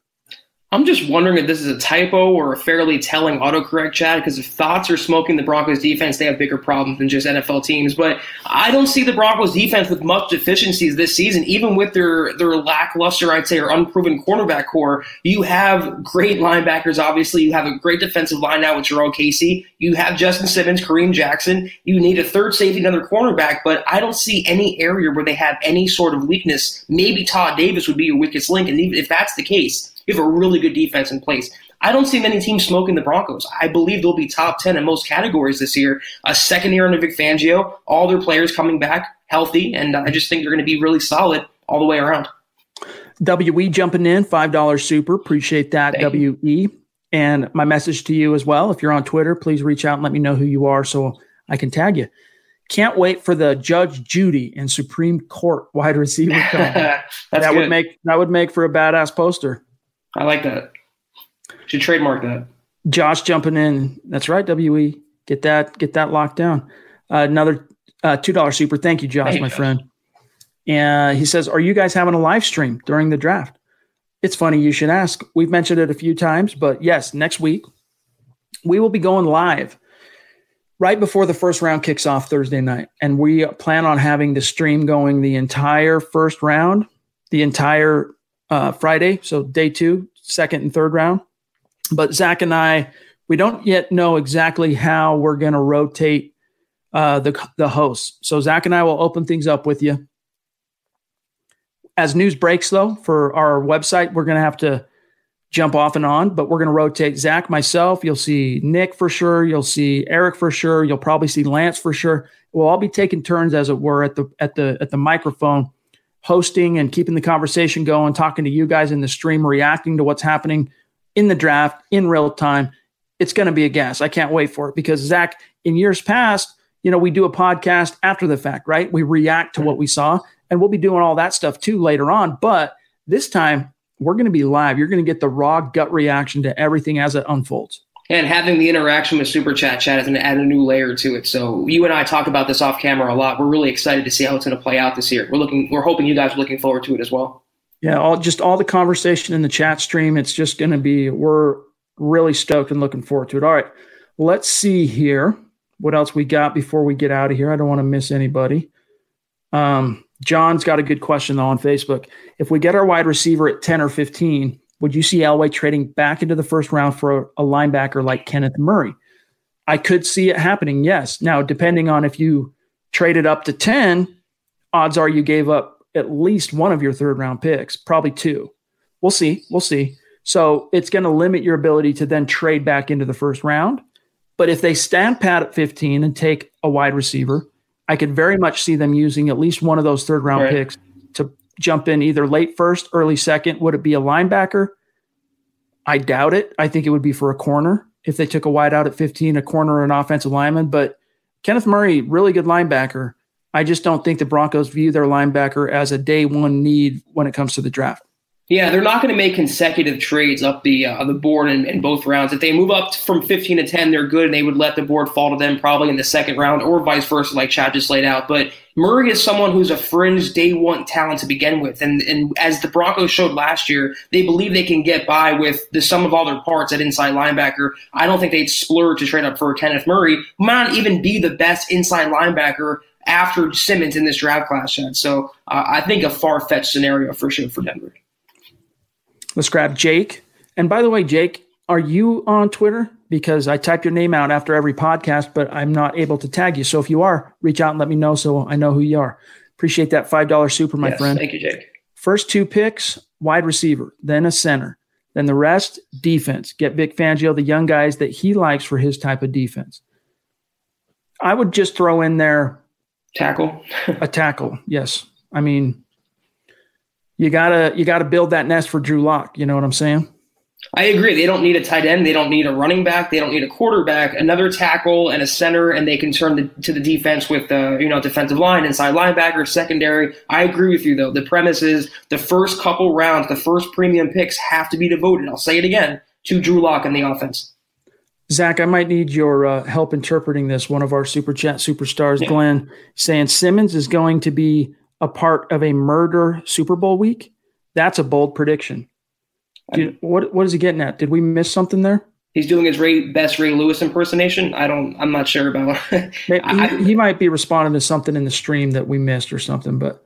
I'm just wondering if this is a typo or a fairly telling autocorrect, Chad, because if thoughts are smoking the Broncos defense, they have bigger problems than just NFL teams. But I don't see the Broncos defense with much deficiencies this season, even with their, their lackluster, I'd say, or unproven cornerback core. You have great linebackers, obviously. You have a great defensive line now with Jurrell Casey. You have Justin Simmons, Kareem Jackson. You need a third safety, another cornerback, but I don't see any area where they have any sort of weakness. Maybe Todd Davis would be your weakest link. And even if that's the case, you have a really good defense in place. I don't see many teams smoking the Broncos. I believe they'll be top 10 in most categories this year. A second year under Vic Fangio, all their players coming back healthy, and I just think they're going to be really solid all the way around. WE jumping in, $5 super. Appreciate that, Thank WE. You. And my message to you as well if you're on Twitter, please reach out and let me know who you are so I can tag you. Can't wait for the Judge Judy and Supreme Court wide receiver. that good. would make that would make for a badass poster. I like that. Should trademark that. Josh jumping in. That's right, WE. Get that get that locked down. Uh, another uh, two dollar super. Thank you, Josh, my friend. And he says, "Are you guys having a live stream during the draft?" It's funny you should ask. We've mentioned it a few times, but yes, next week we will be going live right before the first round kicks off Thursday night, and we plan on having the stream going the entire first round, the entire uh, Friday, so day two, second and third round. But Zach and I, we don't yet know exactly how we're going to rotate uh, the the hosts. So Zach and I will open things up with you. As news breaks, though, for our website, we're going to have to jump off and on, but we're going to rotate Zach, myself. You'll see Nick for sure. You'll see Eric for sure. You'll probably see Lance for sure. We'll all be taking turns, as it were, at the at the at the microphone, hosting and keeping the conversation going, talking to you guys in the stream, reacting to what's happening in the draft in real time. It's going to be a gas. I can't wait for it because Zach, in years past, you know, we do a podcast after the fact, right? We react to what we saw, and we'll be doing all that stuff too later on. But this time, we're going to be live. You're going to get the raw gut reaction to everything as it unfolds. And having the interaction with Super Chat Chat is going to add a new layer to it. So you and I talk about this off camera a lot. We're really excited to see how it's going to play out this year. We're looking, we're hoping you guys are looking forward to it as well. Yeah, all just all the conversation in the chat stream. It's just going to be. We're really stoked and looking forward to it. All right, let's see here what else we got before we get out of here. I don't want to miss anybody. Um, John's got a good question though on Facebook. If we get our wide receiver at 10 or 15, would you see Elway trading back into the first round for a, linebacker like Kenneth Murray? I could see it happening, yes. Now, depending on if you traded up to 10, odds are you gave up at least one of your third round picks, probably two. We'll see. We'll see. So it's going to limit your ability to then trade back into the first round. But if they stand pat at 15 and take a wide receiver, I could very much see them using at least one of those third round right. picks jump in either late first, early second. Would it be a linebacker? I doubt it. I think it would be for a corner if they took a wide out at 15, a corner or an offensive lineman. But Kenneth Murray, really good linebacker. I just don't think the Broncos view their linebacker as a day one need when it comes to the draft. Yeah, they're not going to make consecutive trades up the uh, the board in, in, both rounds. If they move up from 15 to 10, they're good, and they would let the board fall to them probably in the second round, or vice versa, like Chad just laid out. But Murray is someone who's a fringe day one talent to begin with, and and as the Broncos showed last year, they believe they can get by with the sum of all their parts at inside linebacker. I don't think they'd splurge to trade up for Kenneth Murray, who might not even be the best inside linebacker after Simmons in this draft class, Chad. So uh, I think a far fetched scenario for sure for Denver. Let's grab Jake. And by the way, Jake, are you on Twitter? Because I type your name out after every podcast, but I'm not able to tag you. So if you are, reach out and let me know so I know who you are. Appreciate that $5 super, my yes, friend. Thank you, Jake. First two picks, wide receiver, then a center. Then the rest, defense. Get Vic Fangio the young guys that he likes for his type of defense. I would just throw in there tackle. a tackle, yes. I mean, you gotta you gotta build that nest for Drew Lock. You know what I'm saying? I agree. They don't need a tight end. They don't need a running back. They don't need a quarterback. Another tackle and a center, and they can turn the, to the defense with the uh, you know defensive line, inside linebacker, secondary. I agree with you though. The premise is the first couple rounds, the first premium picks have to be devoted. I'll say it again to Drew Lock and the offense. Zach, I might need your uh, help interpreting this. One of our super chat superstars, yeah. Glenn, saying Simmons is going to be a part of a murder Super Bowl week, that's a bold prediction. Did, what what is he getting at? Did we miss something there? He's doing his Ray, best Ray Lewis impersonation. I don't. I'm not sure about. Maybe, I, he, he, might be responding to something in the stream that we missed or something. But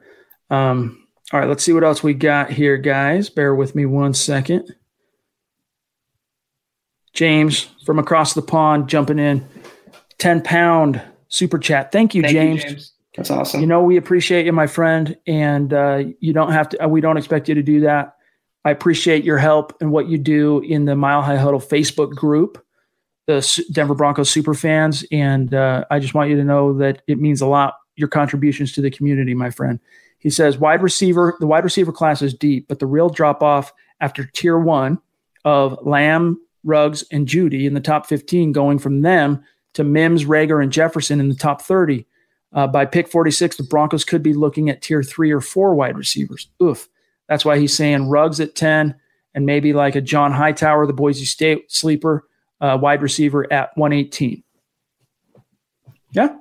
um, all right, let's see what else we got here, guys. Bear with me one second. James from across the pond jumping in, ten pound super chat. Thank you, Thank James. You, James. That's awesome. You know, we appreciate you, my friend, and uh, you don't have to. We don't expect you to do that. I appreciate your help and what you do in the Mile High Huddle Facebook group, the Denver Broncos super fans, and uh, I just want you to know that it means a lot. Your contributions to the community, my friend. He says wide receiver. The wide receiver class is deep, but the real drop off after tier one of Lamb, Ruggs, and Jeudy in the top 15, going from them to Mims, Reagor, and Jefferson in the top 30 uh, by pick 46, the Broncos could be looking at tier three or four wide receivers. Oof. That's why he's saying Ruggs at 10 and maybe like a John Hightower, the Boise State sleeper, uh, wide receiver at 118. Yeah,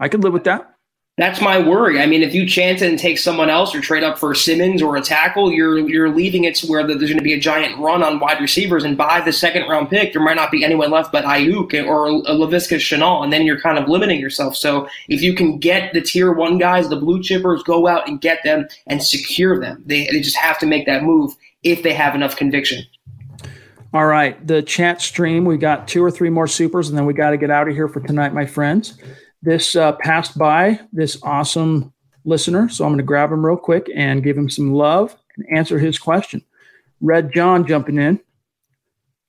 I could live with that. That's my worry. I mean, if you chance it and take someone else or trade up for Simmons or a tackle, you're you're leaving it to where there's going to be a giant run on wide receivers, and by the second round pick, there might not be anyone left but Aiyuk or Laviska Shenault, and then you're kind of limiting yourself. So if you can get the tier one guys, the blue chippers, go out and get them and secure them. They they just have to make that move if they have enough conviction. All right, the chat stream. We got two or three more supers, and then we got to get out of here for tonight, my friends this uh, passed by this awesome listener. So I'm going to grab him real quick and give him some love and answer his question. Red John jumping in.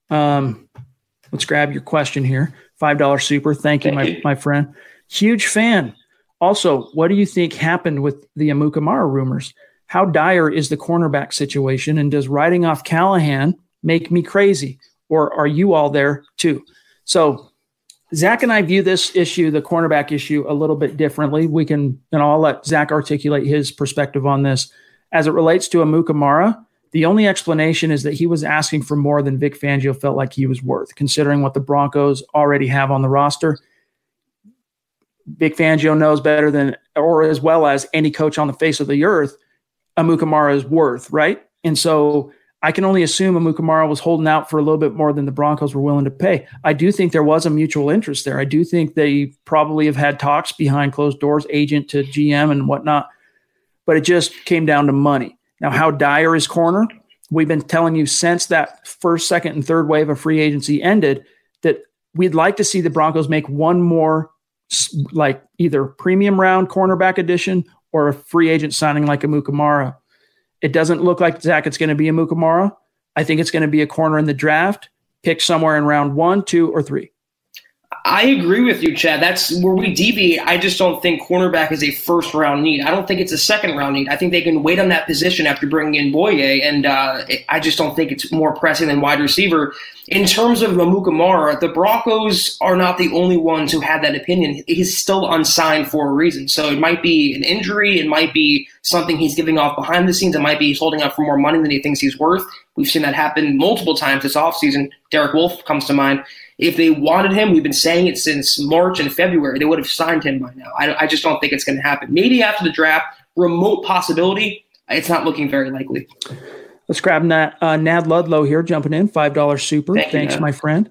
Um, let's grab your question here. Five dollar super. Thank you, my my friend. Huge fan. Also, what do you think happened with the Amukamara rumors? How dire is the cornerback situation, and does writing off Callahan make me crazy, or are you all there too? So, Zach and I view this issue, the cornerback issue, a little bit differently. We can, and I'll let Zach articulate his perspective on this. As it relates to Amukamara, the only explanation is that he was asking for more than Vic Fangio felt like he was worth, considering what the Broncos already have on the roster. Vic Fangio knows better than, or as well as any coach on the face of the earth, Amukamara is worth, right? And so I can only assume Amukamara was holding out for a little bit more than the Broncos were willing to pay. I do think there was a mutual interest there. I do think they probably have had talks behind closed doors, agent to GM and whatnot, but it just came down to money. Now, how dire is corner? We've been telling you since that first, second, and third wave of free agency ended that we'd like to see the Broncos make one more, like either premium round cornerback addition or a free agent signing like Amukamara. It doesn't look like Zach. It's going to be Amukamara. I think it's going to be a corner in the draft. Pick somewhere in round one, two, or three. I agree with you, Chad. That's where we deviate. I just don't think cornerback is a first round need. I don't think it's a second round need. I think they can wait on that position after bringing in Bouye, and uh, I just don't think it's more pressing than wide receiver. In terms of Amukamara, the Broncos are not the only ones who had that opinion. He's still unsigned for a reason. So it might be an injury, it might be something he's giving off behind the scenes, it might be he's holding out for more money than he thinks he's worth. We've seen that happen multiple times this offseason. Derek Wolfe comes to mind. If they wanted him, we've been saying it since March and February, they would have signed him by now. I, I just don't think it's going to happen. Maybe after the draft, remote possibility. It's not looking very likely. Let's grab Nat, uh, Nad Ludlow here, jumping in, $5 super. Thank Thanks, you, my friend.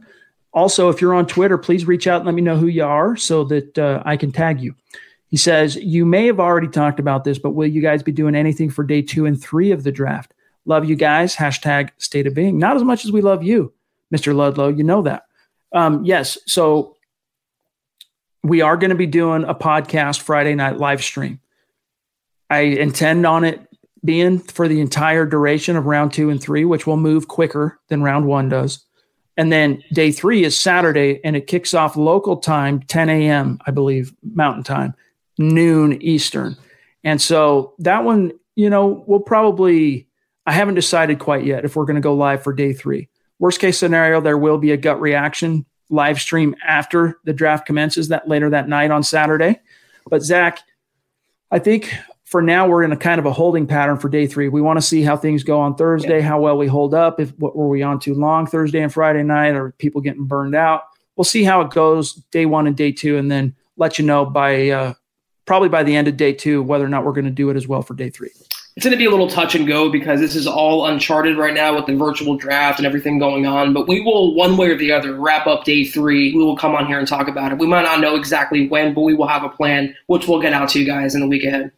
Also, if you're on Twitter, please reach out and let me know who you are so that uh, I can tag you. He says, You may have already talked about this, but will you guys be doing anything for day two and three of the draft? Love you guys. Hashtag state of being. Not as much as we love you, Mr. Ludlow. You know that. Um, yes. So we are going to be doing a podcast Friday night live stream. I intend on it being for the entire duration of round two and three, which will move quicker than round one does. And then day three is Saturday, and it kicks off local time, 10 a.m., I believe, Mountain Time, noon Eastern. And so that one, you know, we'll probably, I haven't decided quite yet if we're going to go live for day three. Worst case scenario, there will be a gut reaction live stream after the draft commences that later that night on Saturday. But Zach, I think for now we're in a kind of a holding pattern for day three. We want to see how things go on Thursday, how well we hold up. If what were we on too long Thursday and Friday night, or people getting burned out? We'll see how it goes day one and day two, and then let you know by uh, probably by the end of day two whether or not we're going to do it as well for day three it's going to be a little touch and go because this is all uncharted right now with the virtual draft and everything going on. But we will, one way or the other, wrap up day three. We will come on here and talk about it. We might not know exactly when, but we will have a plan, which we'll get out to you guys in the week ahead.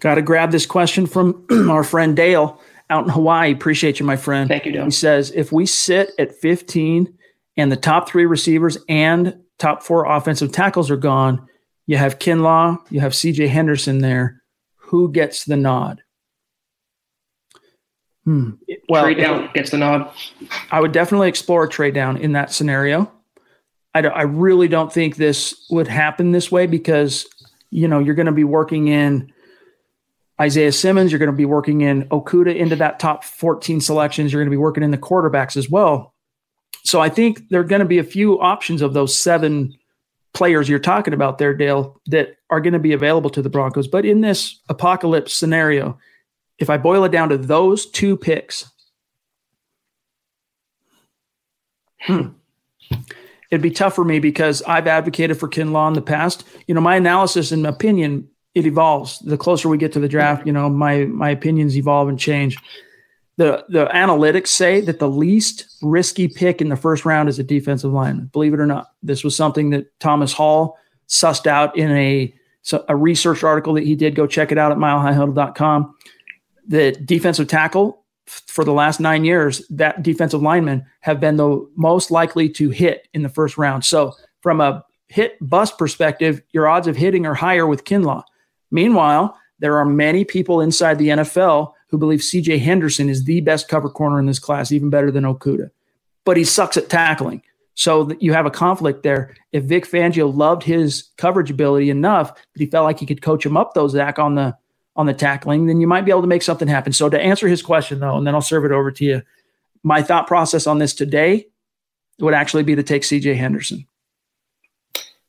Got to grab this question from our friend Dale out in Hawaii. Appreciate you, my friend. Thank you, Dale. He says if we sit at 15 and the top three receivers and top four offensive tackles are gone, you have Kinlaw, you have CJ Henderson there. Who gets the nod? Hmm. Well, trade down gets the nod. I would definitely explore a trade down in that scenario. I, I really don't think this would happen this way because you know you're going to be working in Isaiah Simmons, you're going to be working in Okudah into that top 14 selections. You're going to be working in the quarterbacks as well. So I think there are going to be a few options of those seven players you're talking about there, Dale, that are going to be available to the Broncos. But in this apocalypse scenario, if I boil it down to those two picks, hmm, it'd be tough for me because I've advocated for Kinlaw in the past. You know, my analysis and opinion it evolves. The closer we get to the draft, you know, my my opinions evolve and change. The the analytics say that the least risky pick in the first round is a defensive lineman. Believe it or not, this was something that Thomas Hall sussed out in a a research article that he did. Go check it out at milehighhuddle.com the defensive tackle for the last nine years, that defensive linemen have been the most likely to hit in the first round. So, from a hit bust perspective, your odds of hitting are higher with Kinlaw. Meanwhile, there are many people inside the NFL who believe CJ Henderson is the best cover corner in this class, even better than Okudah. but he sucks at tackling. So you have a conflict there. If Vic Fangio loved his coverage ability enough that he felt like he could coach him up, though Zach on the on the tackling, then you might be able to make something happen. So to answer his question though, and then I'll serve it over to you. My thought process on this today would actually be to take CJ Henderson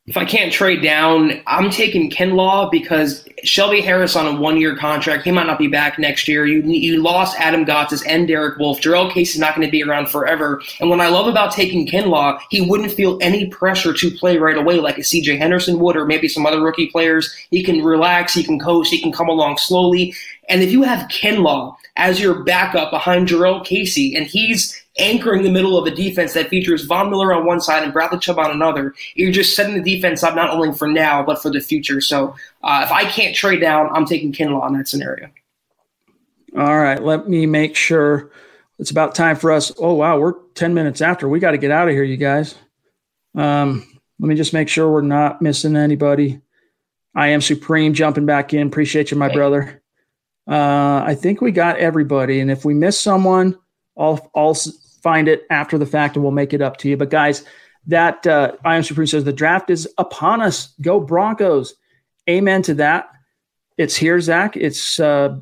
if I can't trade down, I'm taking Kinlaw because Shelby Harris on a one year contract. He might not be back next year. You you lost Adam Gotsis and Derek Wolfe. Jurrell Case is not going to be around forever. And what I love about taking Kinlaw, he wouldn't feel any pressure to play right away like a CJ Henderson would or maybe some other rookie players. He can relax, he can coast, he can come along slowly. And if you have Kinlaw as your backup behind Jurrell Casey and he's anchoring the middle of a defense that features Von Miller on one side and Bradley Chubb on another, you're just setting the defense up not only for now but for the future. So uh, if I can't trade down, I'm taking Kinlaw in that scenario. All right, let me make sure it's about time for us. Oh wow, we're ten minutes after. We got to get out of here, you guys. Um, let me just make sure we're not missing anybody. I am supreme jumping back in. Appreciate you, my brother. Uh, I think we got everybody, and if we miss someone, I'll I'll find it after the fact and we'll make it up to you. But guys, that uh, I am Supreme says the draft is upon us. Go Broncos. Amen to that. It's here, Zach. It's uh,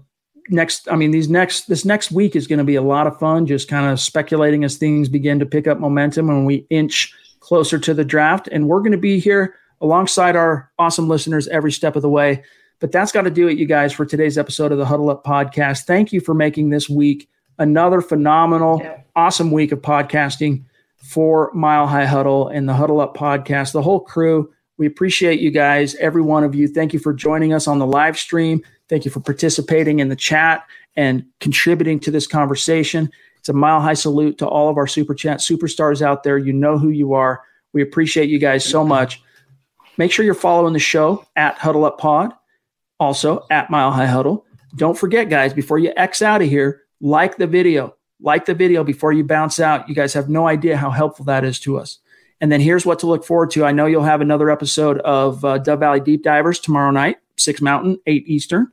next. I mean, these next this next week is going to be a lot of fun. Just kind of speculating as things begin to pick up momentum when we inch closer to the draft, and we're going to be here alongside our awesome listeners every step of the way. But that's got to do it, you guys, for today's episode of the Huddle Up Podcast. Thank you for making this week another phenomenal, yeah. awesome week of podcasting for Mile High Huddle and the Huddle Up podcast, the whole crew. We appreciate you guys, every one of you. Thank you for joining us on the live stream. Thank you for participating in the chat and contributing to this conversation. It's a mile high salute to all of our super chat superstars out there. You know who you are. We appreciate you guys so much. Make sure you're following the show at Huddle Up Pod, also at Mile High Huddle. Don't forget, guys, before you X out of here, like the video, like the video before you bounce out. You guys have no idea how helpful that is to us. And then here's what to look forward to. I know you'll have another episode of uh, Dove Valley Deep Divers tomorrow night, 6 Mountain, 8 Eastern,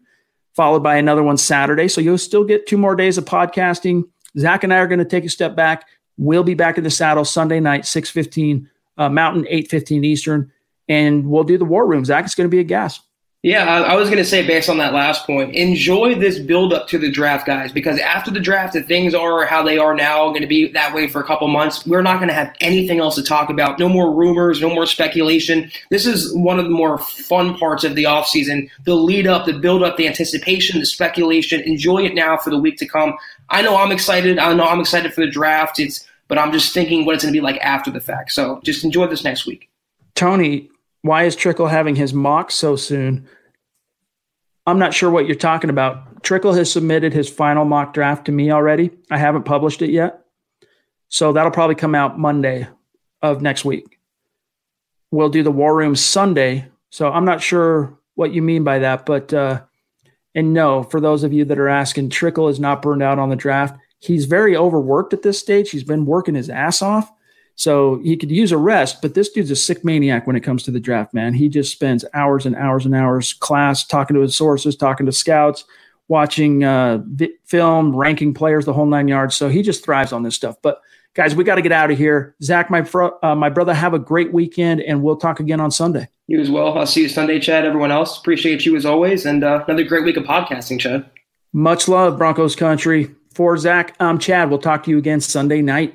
followed by another one Saturday. So you'll still get two more days of podcasting. Zach and I are going to take a step back. We'll be back in the saddle Sunday night, 6.15 uh, Mountain, 8.15 Eastern. And we'll do the war room. Zach, it's going to be a gas. Yeah, I, I was going to say, based on that last point, enjoy this build up to the draft, guys, because after the draft, if things are how they are now, going to be that way for a couple months, we're not going to have anything else to talk about. No more rumors, no more speculation. This is one of the more fun parts of the offseason the lead up, the build up, the anticipation, the speculation. Enjoy it now for the week to come. I know I'm excited. I know I'm excited for the draft. It's, but I'm just thinking what it's going to be like after the fact. So just enjoy this next week. Tony, why is Trickel having his mock so soon? I'm not sure what you're talking about. Trickel has submitted his final mock draft to me already. I haven't published it yet. So that'll probably come out Monday of next week. We'll do the War Room Sunday. So I'm not sure what you mean by that, but uh, and no, for those of you that are asking, Trickel is not burned out on the draft. He's very overworked at this stage. He's been working his ass off. So he could use a rest, but this dude's a sick maniac when it comes to the draft, man. He just spends hours and hours and hours class talking to his sources, talking to scouts, watching uh, film, ranking players, the whole nine yards. So he just thrives on this stuff. But guys, we got to get out of here. Zach, my fro- uh, my brother, have a great weekend, and we'll talk again on Sunday. You as well. I'll see you Sunday, Chad. Everyone else, appreciate you as always, and uh, another great week of podcasting, Chad. Much love, Broncos country. For Zach, I'm Chad. We'll talk to you again Sunday night.